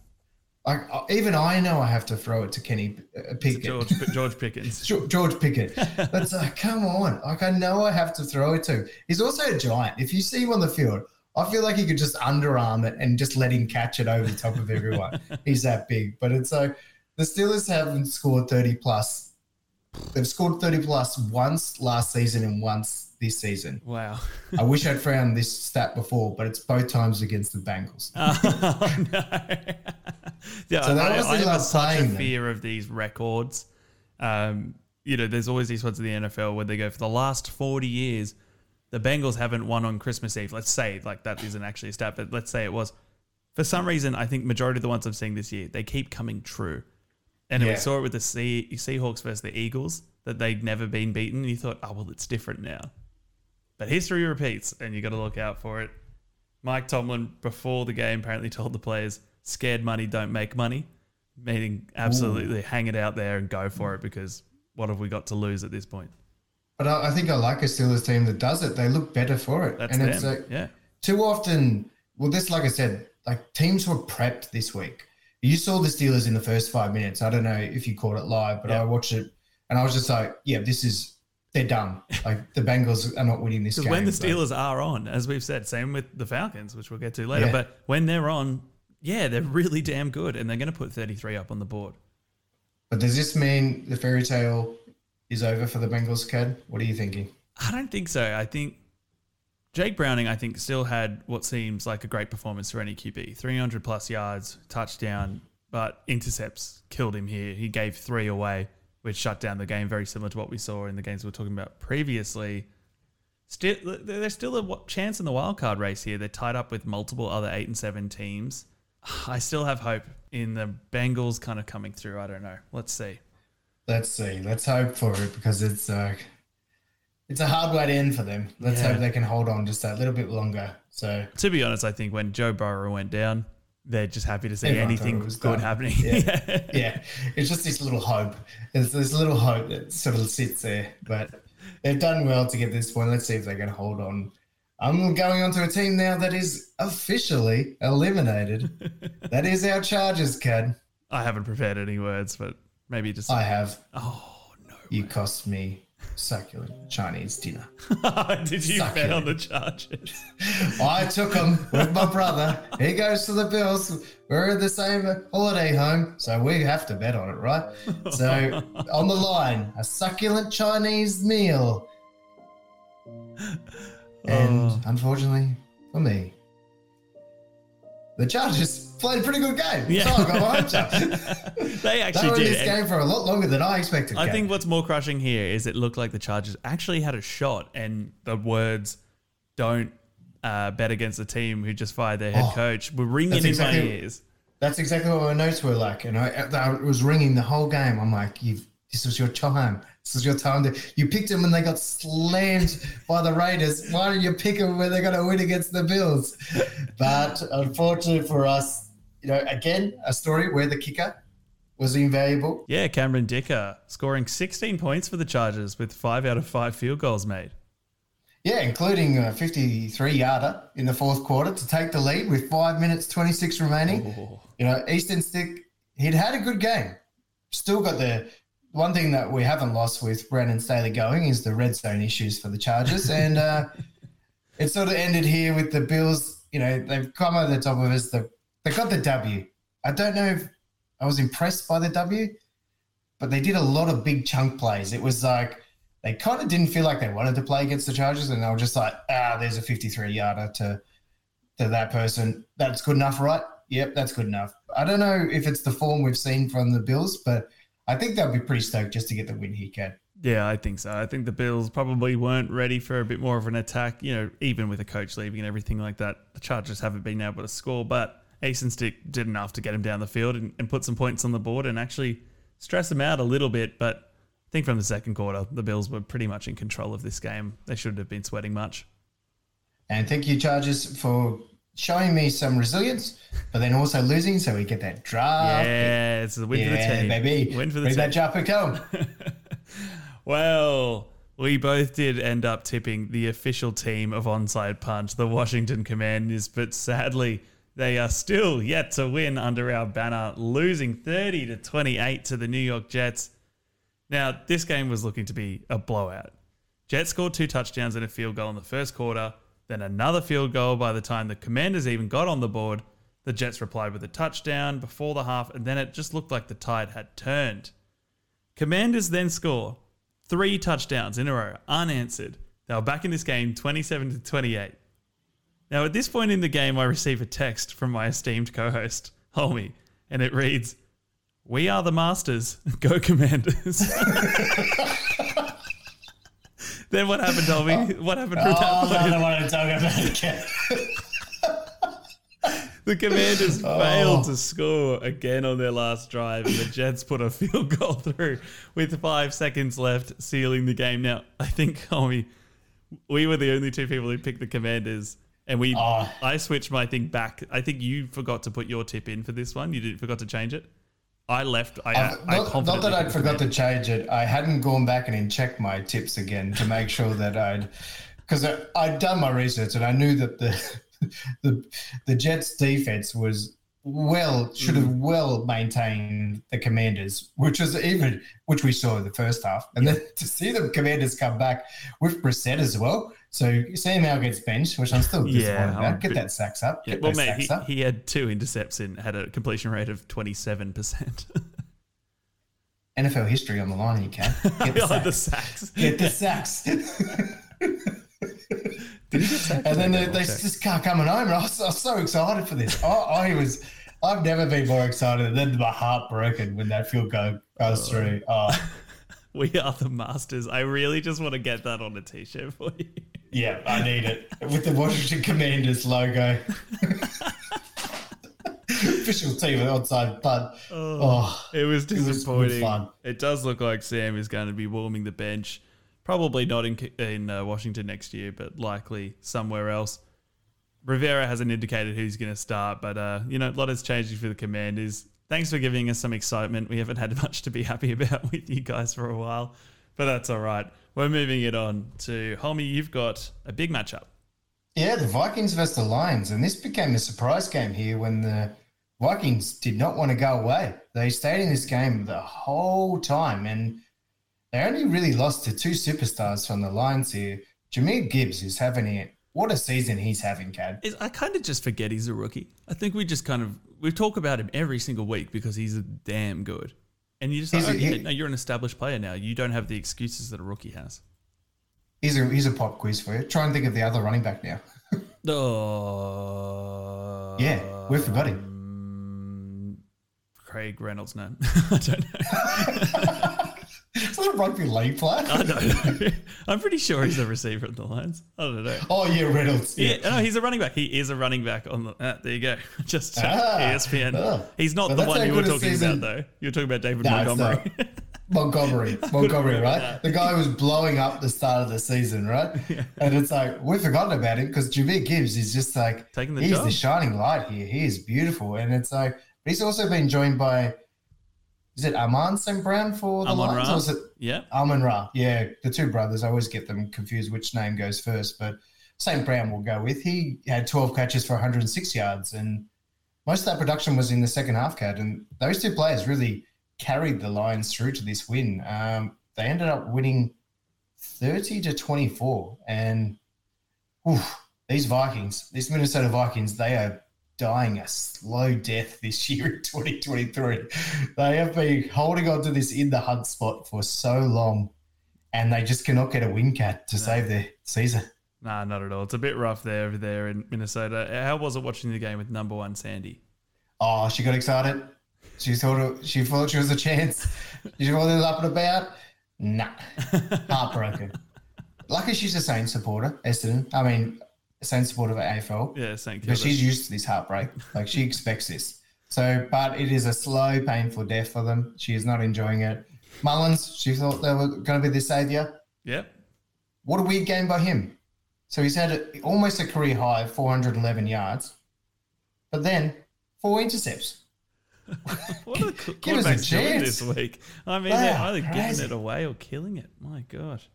Like uh, even I know I have to throw it to Kenny uh, Pickett. George George Pickens. George, George Pickett. But it's like, come on. Like, I know I have to throw it to. He's also a giant. If you see him on the field, I feel like you could just underarm it and just let him catch it over the top of everyone. He's that big. But it's like the Steelers haven't scored 30 plus. They've scored 30 plus once last season and once this season. Wow. I wish I'd found this stat before, but it's both times against the Bengals. Oh no. yeah, So they I, obviously I have such a them. fear of these records. Um, you know, there's always these ones in the NFL where they go for the last 40 years, the Bengals haven't won on Christmas Eve. Let's say like that isn't actually a stat, but let's say it was. For some reason, I think majority of the ones I'm seeing this year, they keep coming true. And we saw it with the sea, Seahawks versus the Eagles that they'd never been beaten. And you thought, oh well, it's different now. But history repeats, and you got to look out for it. Mike Tomlin, before the game, apparently told the players, "Scared money don't make money," meaning absolutely hang it out there and go for it because what have we got to lose at this point? But I, I think I like a Steelers team that does it. They look better for it. That's and them. it's like, yeah, too often, well, this, like I said, like teams were prepped this week. You saw the Steelers in the first five minutes. I don't know if you caught it live, but Yeah. I watched it and I was just like, yeah, this is, they're done. Like the Bengals are not winning this game. when the Steelers are on, as we've said, same with the Falcons, which we'll get to later. Yeah. But when they're on, yeah, they're really damn good, and they're going to put 33 up on the board. But does this mean the fairy tale is over for the Bengals, Kad? What are you thinking? I don't think so. I think Jake Browning, I think, still had what seems like a great performance for any QB 300 plus yards, touchdown, but intercepts killed him here. He gave three away, which shut down the game, very similar to what we saw in the games we were talking about previously. Still, there's still a chance in the wild card race here. They're tied up with multiple other eight and seven teams. I still have hope in the Bengals kind of coming through. I don't know. Let's see. Let's see. Let's hope for it because it's uh, it's a hard way to end for them. Let's Yeah. hope they can hold on just a little bit longer. So To be honest, I think when Joe Burrow went down, they're just happy to see Everyone anything good done. happening. Yeah. yeah, it's just this little hope. It's this little hope that sort of sits there. But they've done well to get this point. Let's see if they can hold on. I'm going on to a team now that is officially eliminated. that is our Chargers, Kad. I haven't prepared any words, but maybe just. I have. oh no! You cost me succulent Chinese dinner. Did you bet on the Chargers? I took him with my brother. He goes to the Bills. We're in the same holiday home, so we have to bet on it, right? So on the line, a succulent Chinese meal. And Oh. unfortunately for me, the Chargers played a pretty good game. Yeah. So I got my hopes up. they They actually in did. this game for a lot longer than I expected. I Gabe. think what's more crushing here is it looked like the Chargers actually had a shot, and the words "Don't uh, bet against the team who just fired their head Oh, coach" were ringing in exactly- my ears. That's exactly what my notes were like, and I, I was ringing the whole game. I'm like, "You've this was your time. This is your time to. You picked them when they got slammed by the Raiders. Why didn't you pick them when they're going to win against the Bills?" But unfortunately for us, you know, again, a story where the kicker was invaluable. Yeah, Cameron Dicker scoring 16 points for the Chargers with five out of five field goals made. Yeah, including a 53 yarder in the fourth quarter to take the lead with five minutes 26 remaining. Oh. You know, Easton Stick, he'd had a good game. Still got the one thing that we haven't lost with Brandon Staley going is the red zone issues for the Chargers. and uh, it sort of ended here with the Bills. You know, they've come over the top of us. They, they got the W. I don't know if I was impressed by the W, but they did a lot of big chunk plays. It was like they kind of didn't feel like they wanted to play against the Chargers, and they were just like, ah, there's a 53 yarder to to that person, that's good enough, right? Yep, that's good enough. I don't know if it's the form we've seen from the Bills, but I think they'll be pretty stoked just to get the win here, Kad. Yeah, I think so. I think the Bills probably weren't ready for a bit more of an attack, you know, even with a coach leaving and everything like that. The Chargers haven't been able to score, but Easton Stick did enough to get him down the field and, and put some points on the board and actually stress him out a little bit. But I think from the second quarter, the Bills were pretty much in control of this game. They shouldn't have been sweating much. And thank you, Chargers, for showing me some resilience, but then also losing, so we get that draft. Yeah, it's a win yeah, for the team. baby. Win for the Bring team. that Jaffa come. Well, we both did end up tipping the official team of Onside Punt, the Washington Commanders, but sadly, they are still yet to win under our banner, losing 30 to 28 to the New York Jets. Now, this game was looking to be a blowout. Jets scored two touchdowns and a field goal in the first quarter, then another field goal by the time the Commanders even got on the board. The Jets replied with a touchdown before the half, and then it just looked like the tide had turned. Commanders then score three touchdowns in a row, unanswered. They were back in this game 27 to 28. Now, at this point in the game, I receive a text from my esteemed co host, Homie, and it reads, We are the masters. Go Commanders. then what happened, Homie? What happened from oh, that point? another one to talk about, Kad. The Commanders Oh. failed to score again on their last drive, and the Jets put a field goal through with five seconds left, sealing the game. Now, I think, homie, we were the only two people who picked the Commanders, and we Oh. I switched my thing back. I think you forgot to put your tip in for this one. You didn't forgot to change it. I left. I, I Uh, not, not that I'd forgot to change it. I hadn't gone back and checked my tips again to make sure that I'd, because I'd done my research and I knew that the the the Jets defense was well should have Mm. well maintained the Commanders, which was even which we saw in the first half, and then to see the Commanders come back with Brissett as well. So Sam Howell gets benched, which I'm still disappointed Yeah, about. Get bit- that sacks up. Yeah, well, mate, sacks he, up. he had two intercepts and had a completion rate of twenty seven percent. NFL history on the line, you can get the oh, The sacks. Get the sacks. Did he get sacked? And then they, they just can't coming home. And I was, I was so excited for this. I, I was, I've never been more excited. than my heart broken when that field goal goes oh. through. Oh, We are the masters. I really just want to get that on a t-shirt for you. Yeah, I need it with the Washington Commanders logo. Official team outside, but oh, It was was disappointing. fun. It does look like Sam is going to be warming the bench. Probably not in in uh, Washington next year, but likely somewhere else. Rivera hasn't indicated who's going to start, but uh, you know, a lot has changed for the Commanders. Thanks for giving us some excitement. We haven't had much to be happy about with you guys for a while, but that's all right. We're moving it on to Homie. You've got a big matchup. yeah, the Vikings versus the Lions, and this became a surprise game here when the Vikings did not want to go away. They stayed in this game the whole time, and they only really lost to two superstars from the Lions here. Jahmyr Gibbs is having it. What a season he's having, Kad. I kind of just forget he's a rookie. I think we just kind of we talk about him every single week because he's a damn good. And you just a- okay, he- no, you're an established player now. You don't have the excuses that a rookie has. He's a he's a pop quiz for you. Try and think of the other running back now. Oh, Yeah, we're forgetting. um, Craig Reynolds. No, I don't know. Is that a rugby league player? I don't know. I'm pretty sure he's a receiver at the Lions. I don't know. Oh yeah, Reynolds. Yeah, Yeah. no, he's a running back. He is a running back on the. Ah, there you go. Just Ah, ESPN. oh. He's not the one you were talking season- about, though. You were talking about David No, Montgomery. Montgomery, Montgomery, right? The guy who was blowing up the start of the season, right? And it's like we've forgotten about him because Jahmyr Gibbs is just like Taking the he's job. the shining light here. He is beautiful, and it's like he's also been joined by is it Amon St. Brown for the Amon Lions, Ra. or is it yeah. Amon Ra? Yeah, the two brothers. I always get them confused which name goes first, but St. Brown will go with. He had 12 catches for 106 yards, and most of that production was in the second half, Kad. And those two players really carried the Lions through to this win. Um, they ended up winning 30 to 24. And oof, these Vikings, these Minnesota Vikings, they are dying a slow death this year in 2023. They have been holding on to this in the hunt spot for so long, and they just cannot get a win, Kad, to save their season. Nah, not at all. It's a bit rough there over there in Minnesota. How was it watching the game with number one Sandy? Oh, she got excited. She thought it, she thought she was a chance. She was up and about. Nah, heartbroken. Lucky she's a Saints supporter, Essendon. I mean, Saints supporter of AFL. Yeah, thank you. But she's used to this heartbreak. Like she expects this. So, but it is a slow, painful death for them. She is not enjoying it. Mullens, she thought they were going to be the saviour. Yep. What a weird game by him. So he's had a, almost a career high, of 411 yards, but then four intercepts. what are the Give us a chance this week? I mean, they're either crazy. giving it away or killing it. My gosh.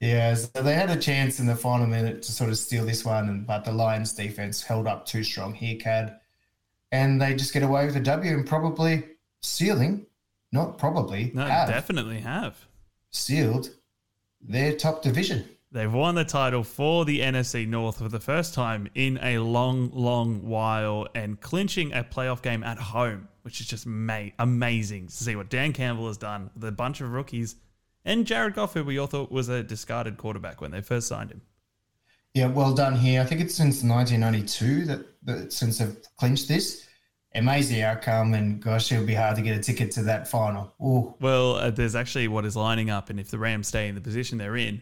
Yeah, so they had a chance in the final minute to sort of steal this one, and but the Lions defense held up too strong here, Kad, and they just get away with a W and probably sealing, not probably, no, have definitely have sealed their top division. They've won the title for the NFC North for the first time in a long, long while and clinching a playoff game at home, which is just ma- amazing to see what Dan Campbell has done with a bunch of rookies and Jared Goff, who we all thought was a discarded quarterback when they first signed him. Yeah, well done here. I think it's since 1992 that, that since they've clinched this. Amazing outcome, and gosh, it'll be hard to get a ticket to that final. Ooh. Well, uh, there's actually what is lining up, and if the Rams stay in the position they're in,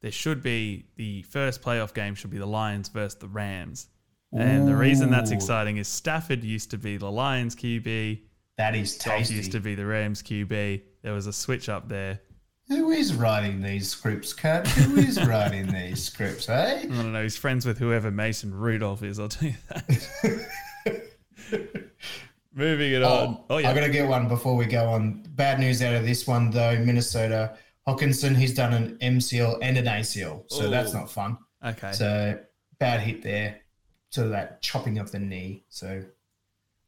there should be the first playoff game should be the Lions versus the Rams. And the reason that's exciting is Stafford used to be the Lions QB. That is tasty. used to be the Rams QB. There was a switch up there. Who is writing these scripts, Kad? Who is writing these scripts, eh? I don't know. He's friends with whoever Mason Rudolph is, I'll tell you that. Moving it oh, on. Oh, yeah. I'm going to get one before we go on. Bad news out of this one, though. Minnesota. Hockenson, he's done an MCL and an ACL. So Ooh. that's not fun. Okay. So bad hit there. Of that chopping of the knee. So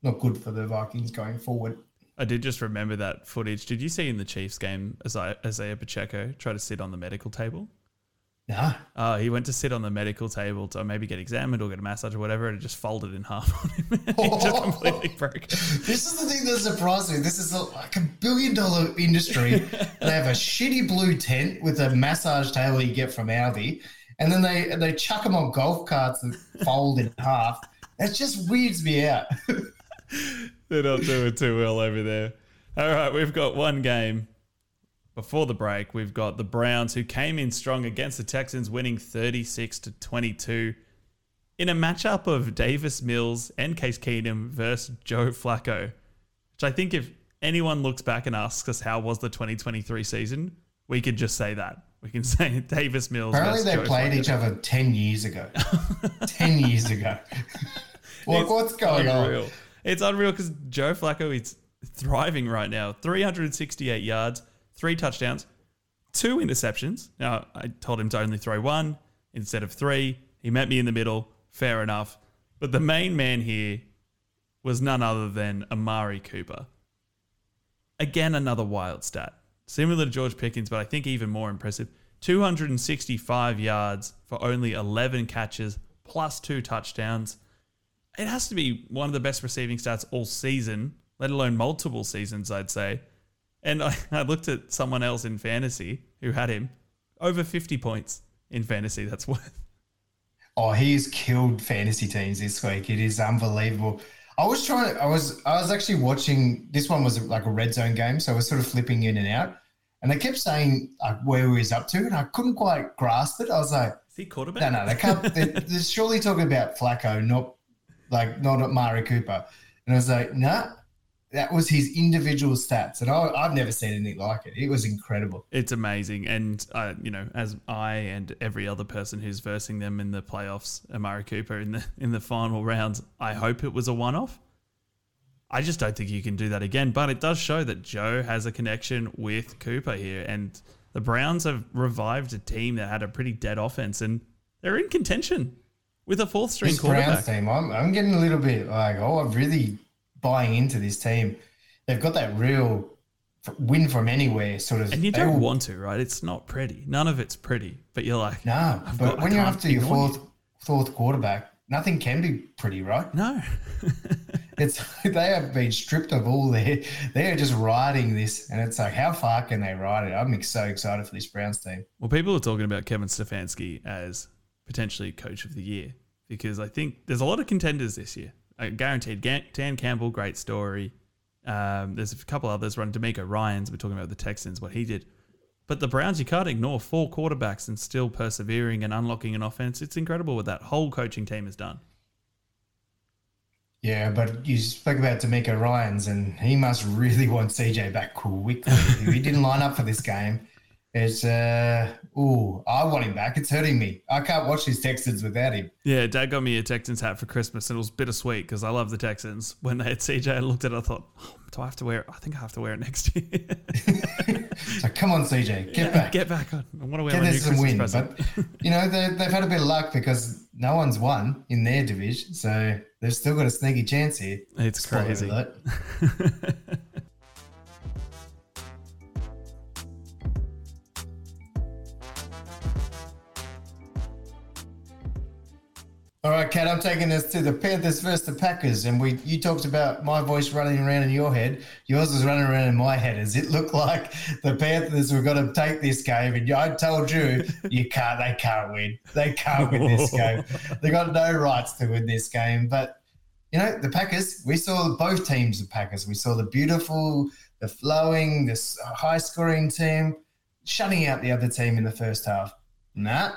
not good for the Vikings going forward. I did just remember that footage. Did you see in the Chiefs game Isaiah, Isaiah Pacheco try to sit on the medical table? No. Uh, he went to sit on the medical table to maybe get examined or get a massage or whatever, and it just folded in half on him. he just completely broke. This is the thing that surprised me. This is a, like a billion dollar industry. they have a shitty blue tent with a massage table you get from Aldi, and then they they chuck them on golf carts and fold in half. That just weirds me out. They're not doing too well over there. All right, we've got one game before the break. We've got the Browns who came in strong against the Texans, winning 36 to 22 in a matchup of Davis Mills and Case Keenum versus Joe Flacco. Which I think if anyone looks back and asks us how was the 2023 season, we could just say that. We can say Davis Mills. Apparently, they Joe played Flacco. each other 10 years ago. 10 years ago. what, what's going unreal. on? It's unreal because Joe Flacco is thriving right now. 368 yards, three touchdowns, two interceptions. Now, I told him to only throw one instead of three. He met me in the middle. Fair enough. But the main man here was none other than Amari Cooper. Again, another wild stat. Similar to George Pickens, but I think even more impressive. 265 yards for only 11 catches, plus two touchdowns it has to be one of the best receiving stats all season, let alone multiple seasons, I'd say. And I, I looked at someone else in fantasy who had him over 50 points in fantasy. That's worth. Oh, he's killed fantasy teams this week. It is unbelievable. I was trying to, I was, I was actually watching, this one was like a red zone game. So I was sort of flipping in and out. And they kept saying like, where he was up to, and I couldn't quite grasp it. I was like, is he quarterback? No, no, they can't. they're, they're surely talking about Flacco, not like not Amari Cooper. And I was like, nah, that was his individual stats. And I, have never seen anything like it. It was incredible. It's amazing. And, uh, you know, as I and every other person who's versing them in the playoffs, Amari Cooper in the in the final rounds, I hope it was a one off. I just don't think you can do that again. But it does show that Joe has a connection with Cooper here. And the Browns have revived a team that had a pretty dead offense and they're in contention with a fourth string this quarterback. Browns team, I'm, I'm getting a little bit like, oh, I'm really buying into this team. They've got that real win from anywhere sort of. And you don't want to, right? It's not pretty. None of it's pretty. But you're like, no. But got, when you're after your fourth you. fourth quarterback, nothing can be pretty, right? No. it's they have been stripped of all their. They are just riding this, and it's like, how far can they ride it? I'm so excited for this Browns team. Well, people are talking about Kevin Stefanski as potentially coach of the year because I think there's a lot of contenders this year. I guaranteed Dan Campbell, great story. Um, there's a couple others run. DeMeco Ryans, we're talking about the Texans, what he did. But the Browns, you can't ignore four quarterbacks and still persevering and unlocking an offense. It's incredible what that whole coaching team has done. Yeah, but you spoke about DeMeco Ryans, and he must really want CJ back quickly. If he didn't line up for this game. It's uh oh, I want him back. It's hurting me. I can't watch these Texans without him. Yeah, Dad got me a Texans hat for Christmas, and it was bittersweet because I love the Texans. When they had CJ, I looked at it, I thought, oh, do I have to wear it? I think I have to wear it next year. so come on, CJ, get yeah, back, get back. On. I want to wear get my new Christmas win. present. But you know they, they've had a bit of luck because no one's won in their division, so they've still got a sneaky chance here. It's crazy. All right, Kad, I'm taking this to the Panthers versus the Packers. And we you talked about my voice running around in your head. Yours was running around in my head. Does it look like the Panthers were going to take this game? And I told you, you can't, they can't win. They can't win this game. They got no rights to win this game. But, you know, the Packers, we saw both teams of Packers. We saw the beautiful, the flowing, this high scoring team shutting out the other team in the first half. Nah,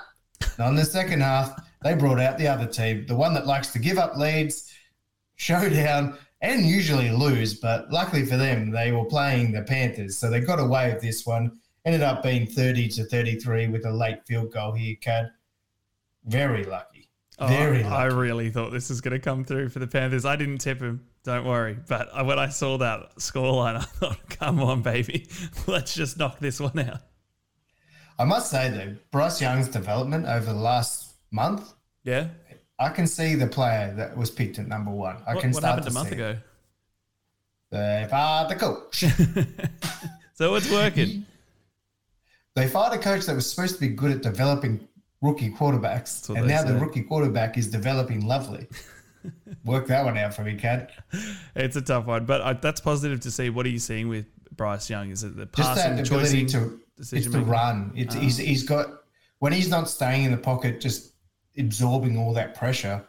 not in the second half they brought out the other team, the one that likes to give up leads, showdown, and usually lose. But luckily for them, they were playing the Panthers, so they got away with this one. Ended up being 30 to 33 with a late field goal here, Kad. Very lucky. Oh, Very lucky. I really thought this was going to come through for the Panthers. I didn't tip him, don't worry. But when I saw that scoreline, I thought, come on, baby, let's just knock this one out. I must say, though, Bryce Young's development over the last month. Yeah. I can see the player that was picked at number one. I what, can what happened a month ago? They fired the coach. so it's working. they fired a coach that was supposed to be good at developing rookie quarterbacks, and now say. the rookie quarterback is developing lovely. Work that one out for me, Kad. It's a tough one, but uh, that's positive to see. What are you seeing with Bryce Young? Is it the passing, Just that ability to it's the run. It's, he's, he's got when he's not staying in the pocket, just absorbing all that pressure,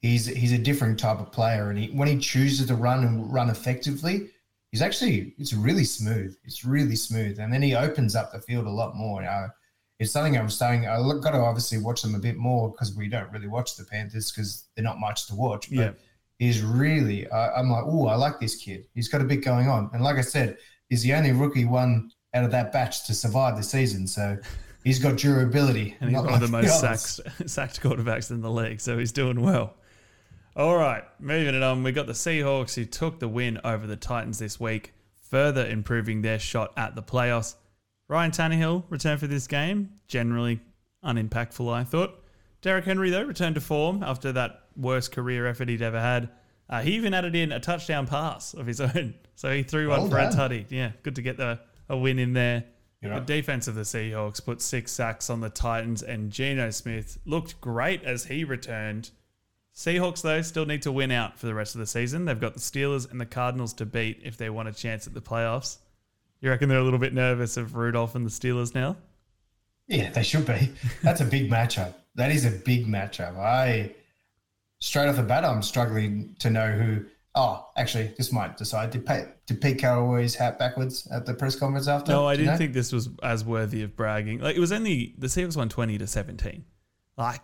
he's he's a different type of player. And he, when he chooses to run and run effectively, he's actually it's really smooth. It's really smooth, and then he opens up the field a lot more. Uh, it's something I'm starting. I got to obviously watch them a bit more because we don't really watch the Panthers because they're not much to watch. But yeah. he's really. Uh, I'm like, oh, I like this kid. He's got a bit going on, and like I said, he's the only rookie one out of that batch to survive the season. So he's got durability. And he's one like of the most sacked, sacked quarterbacks in the league, so he's doing well. All right, moving it on. We got the Seahawks who took the win over the Titans this week, further improving their shot at the playoffs. Ryan Tannehill returned for this game, generally unimpactful, I thought. Derrick Henry, though, returned to form after that worst career effort he'd ever had. Uh, he even added in a touchdown pass of his own. So he threw one well for a tutty. Yeah, good to get the, a win in there. You know? The defense of the Seahawks put six sacks on the Titans, and Geno Smith looked great as he returned. Seahawks, though, still need to win out for the rest of the season. They've got the Steelers and the Cardinals to beat if they want a chance at the playoffs. You reckon they're a little bit nervous of Rudolph and the Steelers now? Yeah, they should be. That's a big matchup. That is a big matchup. I straight off the bat, I'm struggling to know who Oh, actually, this might decide. Did, Pete, did Pete Carroll wear his hat backwards at the press conference after? No, I didn't know? think this was as worthy of bragging. Like it was only the Seahawks won twenty to seventeen. Like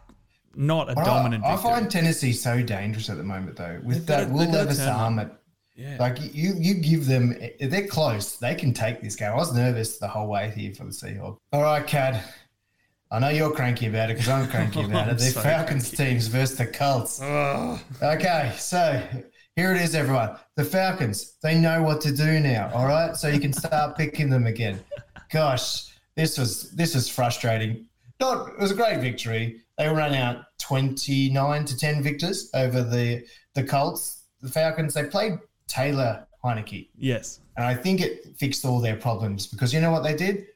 not a dominant. I, I find Tennessee so dangerous at the moment, though, with that Will Levis arm. At, yeah. Like you, you give them. They're close, they can take this game. I was nervous the whole way here for the Seahawks. All right, Kad. I know you're cranky about it because I'm cranky about it. The so Falcons cranky. teams versus the Colts. Okay, so here it is, everyone. The Falcons, they know what to do now. All right. So you can start picking them again. Gosh, this was this was frustrating. Not it was a great victory. They ran out 29 to 10 victors over the the Colts. The Falcons, they played Taylor Heinicke. Yes. And I think it fixed all their problems because you know what they did?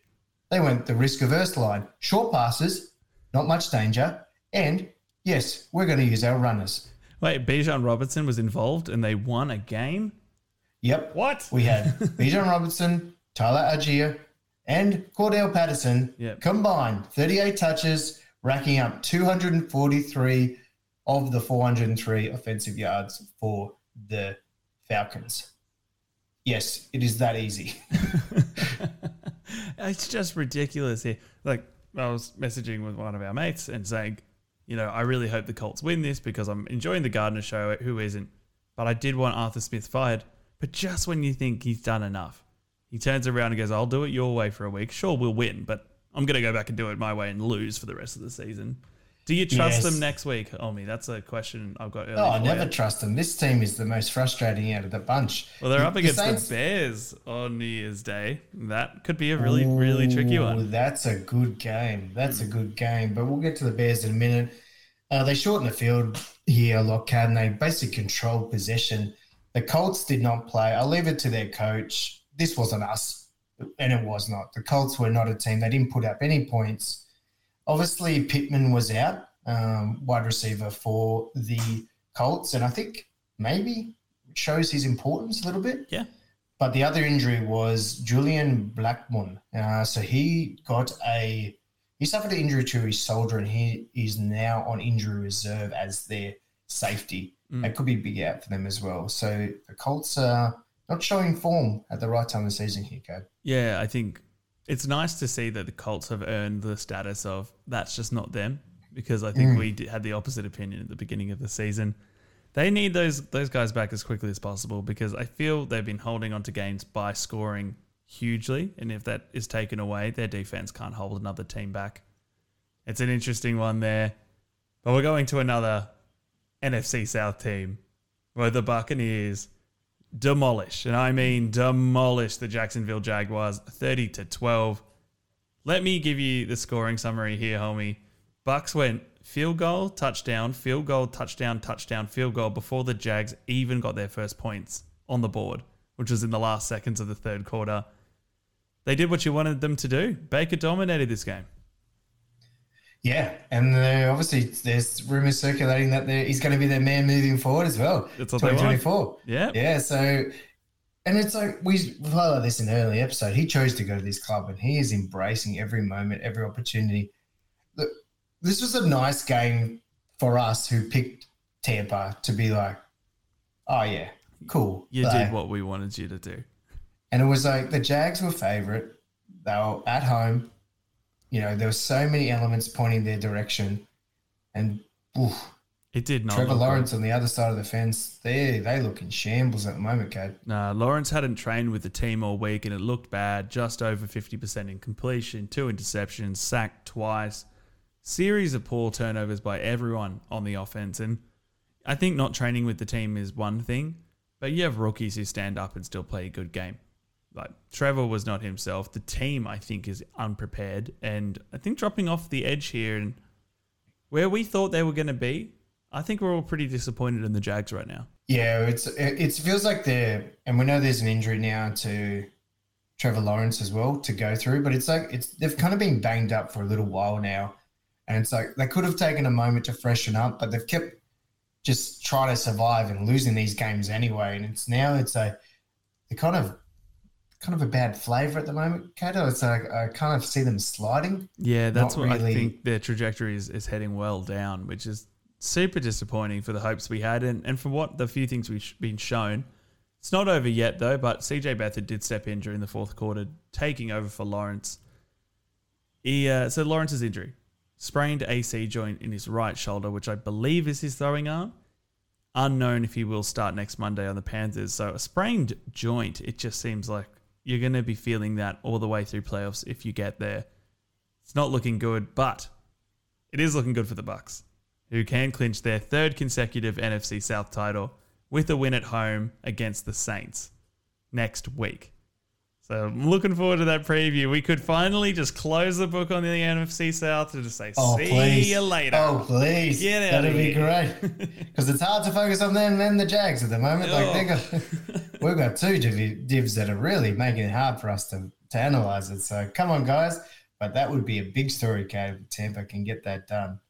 They went the risk averse line. Short passes, not much danger. And yes, we're going to use our runners. Wait, Bijan Robinson was involved and they won a game? Yep. What? We had Bijan Robinson, Tyler Allgeier, and Cordarrelle Patterson yep. combined 38 touches, racking up 243 of the 403 offensive yards for the Falcons. Yes, it is that easy. it's just ridiculous here. Like I was messaging with one of our mates and saying, you know, I really hope the Colts win this because I'm enjoying the Gardner show. Who isn't? But I did want Arthur Smith fired. But just when you think he's done enough, he turns around and goes, "I'll do it your way for a week. Sure, we'll win, but I'm going to go back and do it my way and lose for the rest of the season." Do you trust yes. them next week, Omi? That's a question I've got. Oh, I never you. trust them. This team is the most frustrating out of the bunch. Well, they're up against the, the Bears on New Year's Day. That could be a really, Ooh, really tricky one. That's a good game. That's a good game. But we'll get to the Bears in a minute. Uh, they shortened the field here, Lockhart, and they basically controlled possession. The Colts did not play. I'll leave it to their coach. This wasn't us, and it was not. The Colts were not a team. They didn't put up any points Obviously, Pittman was out, um, wide receiver for the Colts, and I think maybe shows his importance a little bit. Yeah. But the other injury was Julian Blackmon. Uh, so he got a he suffered an injury to his shoulder, and he is now on injury reserve as their safety. Mm. It could be a big out for them as well. So the Colts are not showing form at the right time of the season here, Kad. Yeah, I think it's nice to see that the Colts have earned the status of that's just not them because I think mm. we did, had the opposite opinion at the beginning of the season. They need those those guys back as quickly as possible because I feel they've been holding on to games by scoring hugely, and if that is taken away, their defense can't hold another team back. It's an interesting one there, but we're going to another NFC South team where the Buccaneers demolish, and I mean demolish the Jacksonville Jaguars 30 to 12. Let me give you the scoring summary here, homie. Bucks went field goal, touchdown, field goal, touchdown, touchdown, field goal before the Jags even got their first points on the board, which was in the last seconds of the third quarter. They did what you wanted them to do. Baker dominated this game. Yeah, and uh, obviously there's rumors circulating that he's going to be their man moving forward as well. That's what 2024. Yeah, yeah. So, and it's like we highlighted this in an early episode. He chose to go to this club, and he is embracing every moment, every opportunity. Look, this was a nice game for us who picked Tampa to be like, oh yeah, cool. You did what we wanted you to do, and it was like the Jags were favorite. They were at home you know, there were so many elements pointing their direction, and oof, it did not. Trevor Lawrence good. on the other side of the fence, they they look in shambles at the moment, Kad. Nah, Lawrence hadn't trained with the team all week, and it looked bad. Just over fifty percent in completion, two interceptions, sacked twice, series of poor turnovers by everyone on the offense, and I think not training with the team is one thing, but you have rookies who stand up and still play a good game like Trevor was not himself. The team, I think, is unprepared, and I think dropping off the edge here and where we thought they were going to be, I think we're all pretty disappointed in the Jags right now. Yeah, it's it feels like they're, and we know there's an injury now to Trevor Lawrence as well to go through, but it's like it's they've kind of been banged up for a little while now, and it's like they could have taken a moment to freshen up, but they've kept just trying to survive and losing these games anyway, and it's now it's a they kind of kind of a bad flavour at the moment, Kato. It's like I kind of see them sliding. Yeah, that's what really... I think their trajectory is, is heading well down, which is super disappointing for the hopes we had and, and for what the few things we've been shown. It's not over yet though, but CJ Beathard did step in during the fourth quarter, taking over for Lawrence. He uh, so Lawrence's injury, sprained AC joint in his right shoulder, which I believe is his throwing arm. Unknown if he will start next Monday on the Panthers. So a sprained joint, it just seems like you're going to be feeling that all the way through playoffs if you get there. It's not looking good, but it is looking good for the Bucks, who can clinch their third consecutive NFC South title with a win at home against the Saints next week. So I'm looking forward to that preview. We could finally just close the book on the NFC South and just say, oh, "See please. you later." Oh, please! Get out That'd be great because it's hard to focus on them and the Jags at the moment. Oh. Like they got, we've got two divs that are really making it hard for us to to analyze it. So come on, guys! But that would be a big story, Kate. If Tampa can get that done.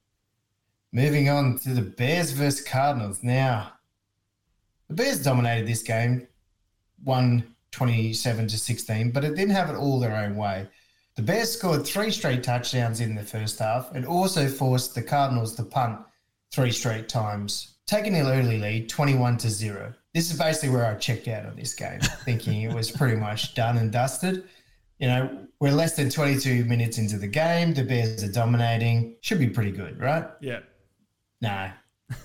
Moving on to the Bears versus Cardinals. Now, the Bears dominated this game, one 27 to 16, but it didn't have it all their own way. The Bears scored three straight touchdowns in the first half and also forced the Cardinals to punt three straight times, taking an early lead 21 to 0. This is basically where I checked out of this game, thinking it was pretty much done and dusted. You know, we're less than 22 minutes into the game. The Bears are dominating. Should be pretty good, right? Yeah. No.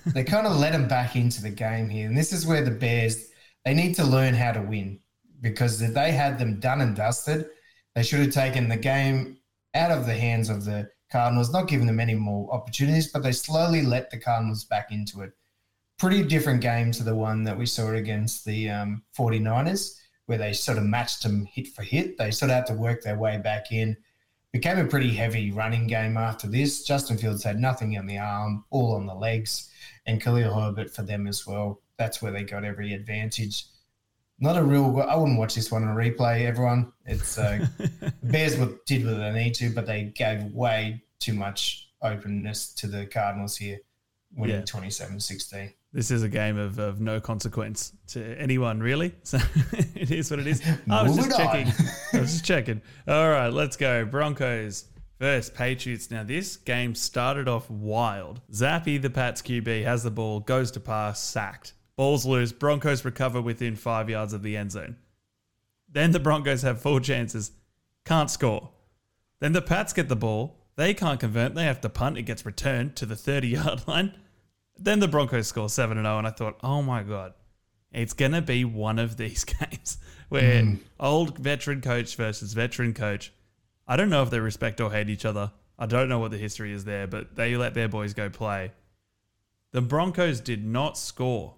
they kind of let them back into the game here. And this is where the Bears, they need to learn how to win because if they had them done and dusted, they should have taken the game out of the hands of the Cardinals, not giving them any more opportunities, but they slowly let the Cardinals back into it. Pretty different game to the one that we saw against the um, 49ers, where they sort of matched them hit for hit. They sort of had to work their way back in. Became a pretty heavy running game after this. Justin Fields had nothing on the arm, all on the legs, and Khalil Herbert for them as well. That's where they got every advantage not a real. I wouldn't watch this one on a replay. Everyone, it's uh, Bears did what they need to, but they gave way too much openness to the Cardinals here, winning yeah. 27-16. This is a game of, of no consequence to anyone, really. So it is what it is. I was just checking. I was just checking. All right, let's go. Broncos versus Patriots. Now, this game started off wild. Zappe, the Pats QB, has the ball, goes to pass, sacked. Balls loose. Broncos recover within five yards of the end zone. Then the Broncos have four chances. Can't score. Then the Pats get the ball. They can't convert. They have to punt. It gets returned to the 30 yard line. Then the Broncos score 7 0. And I thought, oh my God, it's going to be one of these games where mm. old veteran coach versus veteran coach. I don't know if they respect or hate each other. I don't know what the history is there, but they let their boys go play. The Broncos did not score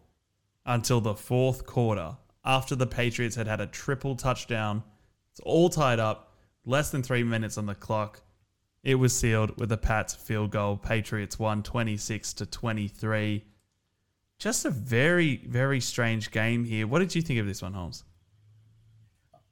until the fourth quarter after the Patriots had had a triple touchdown. It's all tied up, less than three minutes on the clock. It was sealed with a Pats field goal. Patriots won 26 to 23. Just a very, very strange game here. What did you think of this one, Holmes?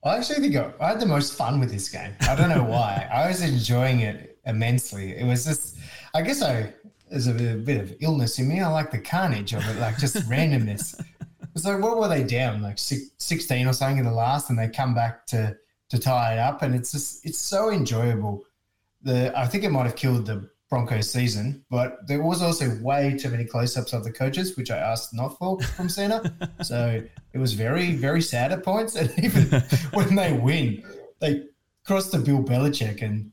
I actually think I had the most fun with this game. I don't know why. I was enjoying it immensely. It was just, I guess I there's a bit of illness in me. I like the carnage of it, like just randomness. It's like, what were they down? Like 16 or something in the last, and they come back to to tie it up, and it's just it's so enjoyable. The I think it might have killed the Broncos season, but there was also way too many close-ups of the coaches, which I asked not for from Santa. so it was very very sad at points, and even when they win, they cross to Bill Belichick and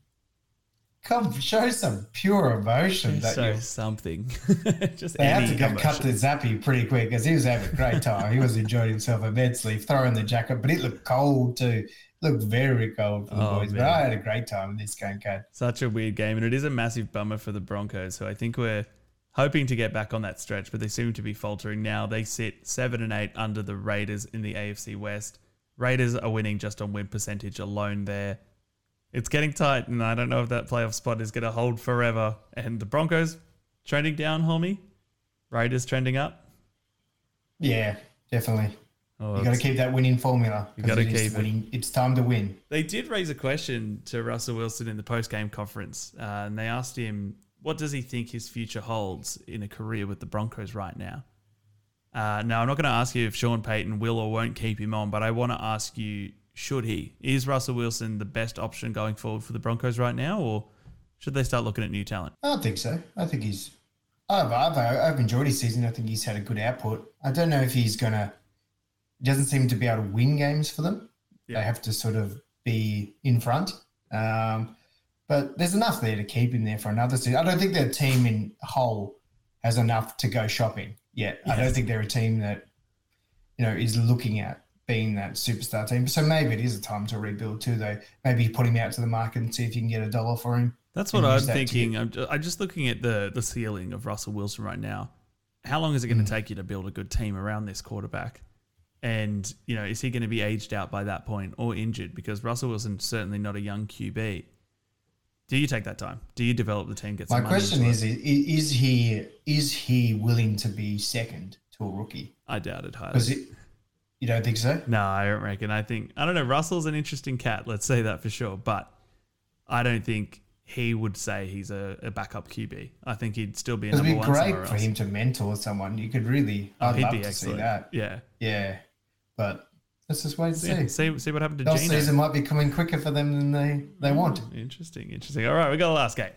come show some pure emotion. That show something. Just they had to go cut the Zappe pretty quick because he was having a great time. he was enjoying himself immensely, throwing the jacket, but it looked cold too. Looked very cold for the oh, boys. Man. But I had a great time in this game, Kate. Such a weird game, and it is a massive bummer for the Broncos, So I think we're hoping to get back on that stretch, but they seem to be faltering now. They sit seven and eight under the Raiders in the AFC West. Raiders are winning just on win percentage alone there. It's getting tight, and I don't know if that playoff spot is going to hold forever. And the Broncos trending down, homie. Raiders trending up. Yeah, definitely. Oh, you got to keep that winning formula. You got to keep it. It's time to win. They did raise a question to Russell Wilson in the post game conference, uh, and they asked him, "What does he think his future holds in a career with the Broncos right now?" Uh, now, I'm not going to ask you if Sean Payton will or won't keep him on, but I want to ask you should he? Is Russell Wilson the best option going forward for the Broncos right now, or should they start looking at new talent? I don't think so. I think he's. I've, I've, I've enjoyed his season. I think he's had a good output. I don't know if he's going to. Doesn't seem to be able to win games for them. Yeah. They have to sort of be in front. Um, but there's enough there to keep him there for another season. I don't think their team in whole has enough to go shopping yet. I don't think they're a team that you know is looking at being that superstar team. So maybe it is a time to rebuild too, though. Maybe put him out to the market and see if you can get a dollar for him. That's what I'm thinking. I'm just, I'm just, looking at the the ceiling of Russell Wilson right now. How long is it going to mm. take you to build a good team around this quarterback? And you know, is he going to be aged out by that point or injured? Because Russell Wilson's certainly not a young QB. Do you take that time? Do you develop the team? Get my question is: it? Is he is he willing to be second to a rookie? I doubt it highly. You don't think so? No, I don't reckon. I think I don't know. Russell's an interesting cat. Let's say that for sure. But I don't think he would say he's a, a backup QB. I think he'd still be a number one. It'd be great for him to mentor someone. You could really. Oh, I'd he'd love be to excellent. see that. Yeah, yeah, but let's just wait and see. Yeah, see see what happened to The Geno. season might be coming quicker for them than they, they want. Interesting, interesting. All right, we got the last game.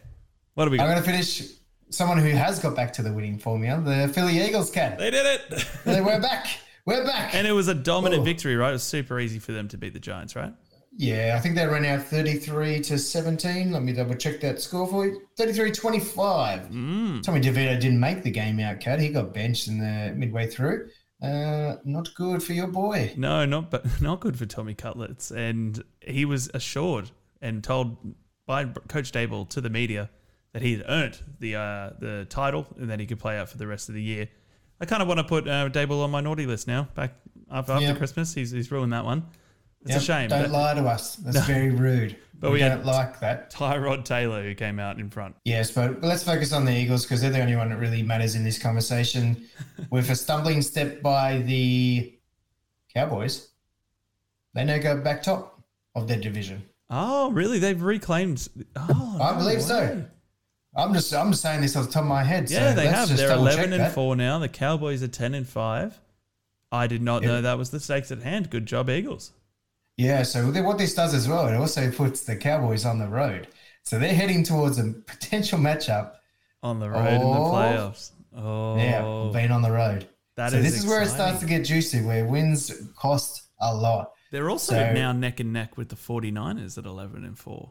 What do we I'm going to finish someone who has got back to the winning formula, the Philly Eagles Kad. They did it. They we're back. We're back. and it was a dominant Oh. victory, right? It was super easy for them to beat the Giants, right? Yeah, I think they ran out 33 to 17. Let me double check that score for you. 33 25. Mm. Tommy DeVito didn't make the game out, Kad. He got benched in the midway through. Uh, not good for your boy. No, not but not good for Tommy Cutlets. And he was assured and told by Coach Daboll to the media that he had earned the uh, the title and that he could play out for the rest of the year. I kind of want to put uh, Daboll on my naughty list now. Back after, after Yeah. Christmas, he's he's ruined that one. It's Yep, a shame. Don't lie to us. That's very rude. But we, we don't like that. Tyrod Taylor who came out in front. Yes, but, let's focus on the Eagles because they're the only one that really matters in this conversation. With a stumbling step by the Cowboys, they now go back top of their division. Oh, really? They've reclaimed. Oh, I no believe way. so. I'm just I'm just saying this off the top of my head. Yeah, so they have. They're eleven and that. four now. The Cowboys are ten and five. I did not Yeah. know that was the stakes at hand. Good job, Eagles. Yeah, so what this does as well, it also puts the Cowboys on the road. So they're heading towards a potential matchup. On the road in the playoffs. Oh, Yeah, being on the road. that so is this is where it starts to get juicy, where wins cost a lot. They're also So- now neck and neck with the 49ers at 11 and 4.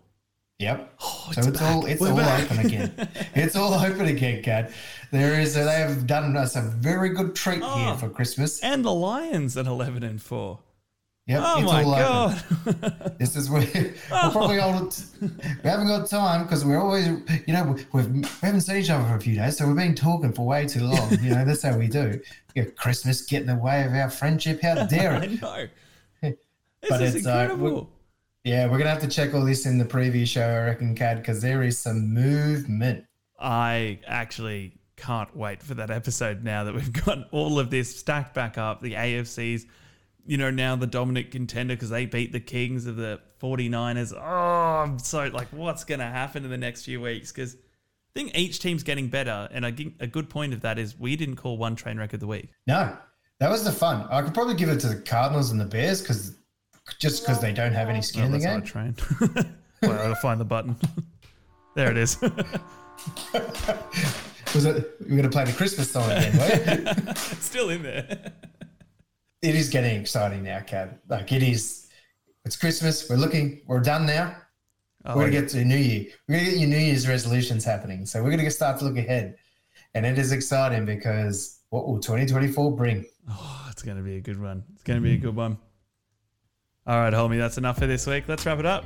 Yep. Oh, So it's all it's We're all back. open again. it's all open again, Kad. There is they have done us a very good treat Oh. here ah. for Christmas. and the Lions at 11 and 4. Yep, Oh it's my all god. open. This is where we're probably all, we haven't got time because we're always you know we've, we haven't seen each other for a few days, so we've been talking for way too long. You know that's how we do. You know, Christmas get in the way of our friendship. How dare I it? know. This But is it's, uh, incredible. Yeah, we're gonna have to check all this in the preview show, I reckon, Kad, because there is some movement. I actually can't wait for that episode now that we've got all of this stacked back up. The AFC's, you know, now the dominant contender because they beat the Kings of the 49ers. Oh, I'm so like, what's going to happen in the next few weeks? Because I think each team's getting better. And I think a good point of that is we didn't call one train wreck of the week. No, that was the fun. I could probably give it to the Cardinals and the Bears because just because they don't have any skin Oh, in the game. train. well, I'll find the button. there it is. Was it? We're going to play the Christmas song again, it's still in there. It is getting exciting now, Kad. Like it is. It's Christmas. We're looking. We're done now. Oh, we're gonna get to New Year. We're gonna get your New Year's resolutions happening. So we're gonna start to look ahead, and it is exciting because what will 2024 bring? Oh, it's going to be a good one. It's going to be a good one. All right, homie, that's enough for this week. Let's wrap it up.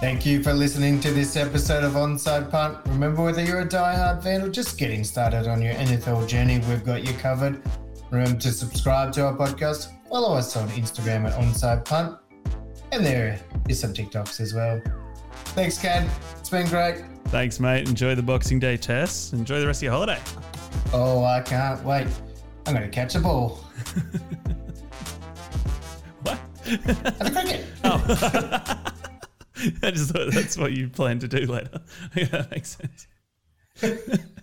Thank you for listening to this episode of Onside Punt. Remember, whether you're a diehard fan or just getting started on your NFL journey, we've got you covered. Remember to subscribe to our podcast. Follow us on Instagram at Onside Punt. And there is some TikToks as well. Thanks, Kad. It's been great. Thanks, mate. Enjoy the Boxing Day test. Enjoy the rest of your holiday. Oh, I can't wait. I'm going to catch a ball What? at the cricket. Oh. I just thought that's what you plan to do later. yeah, that makes sense.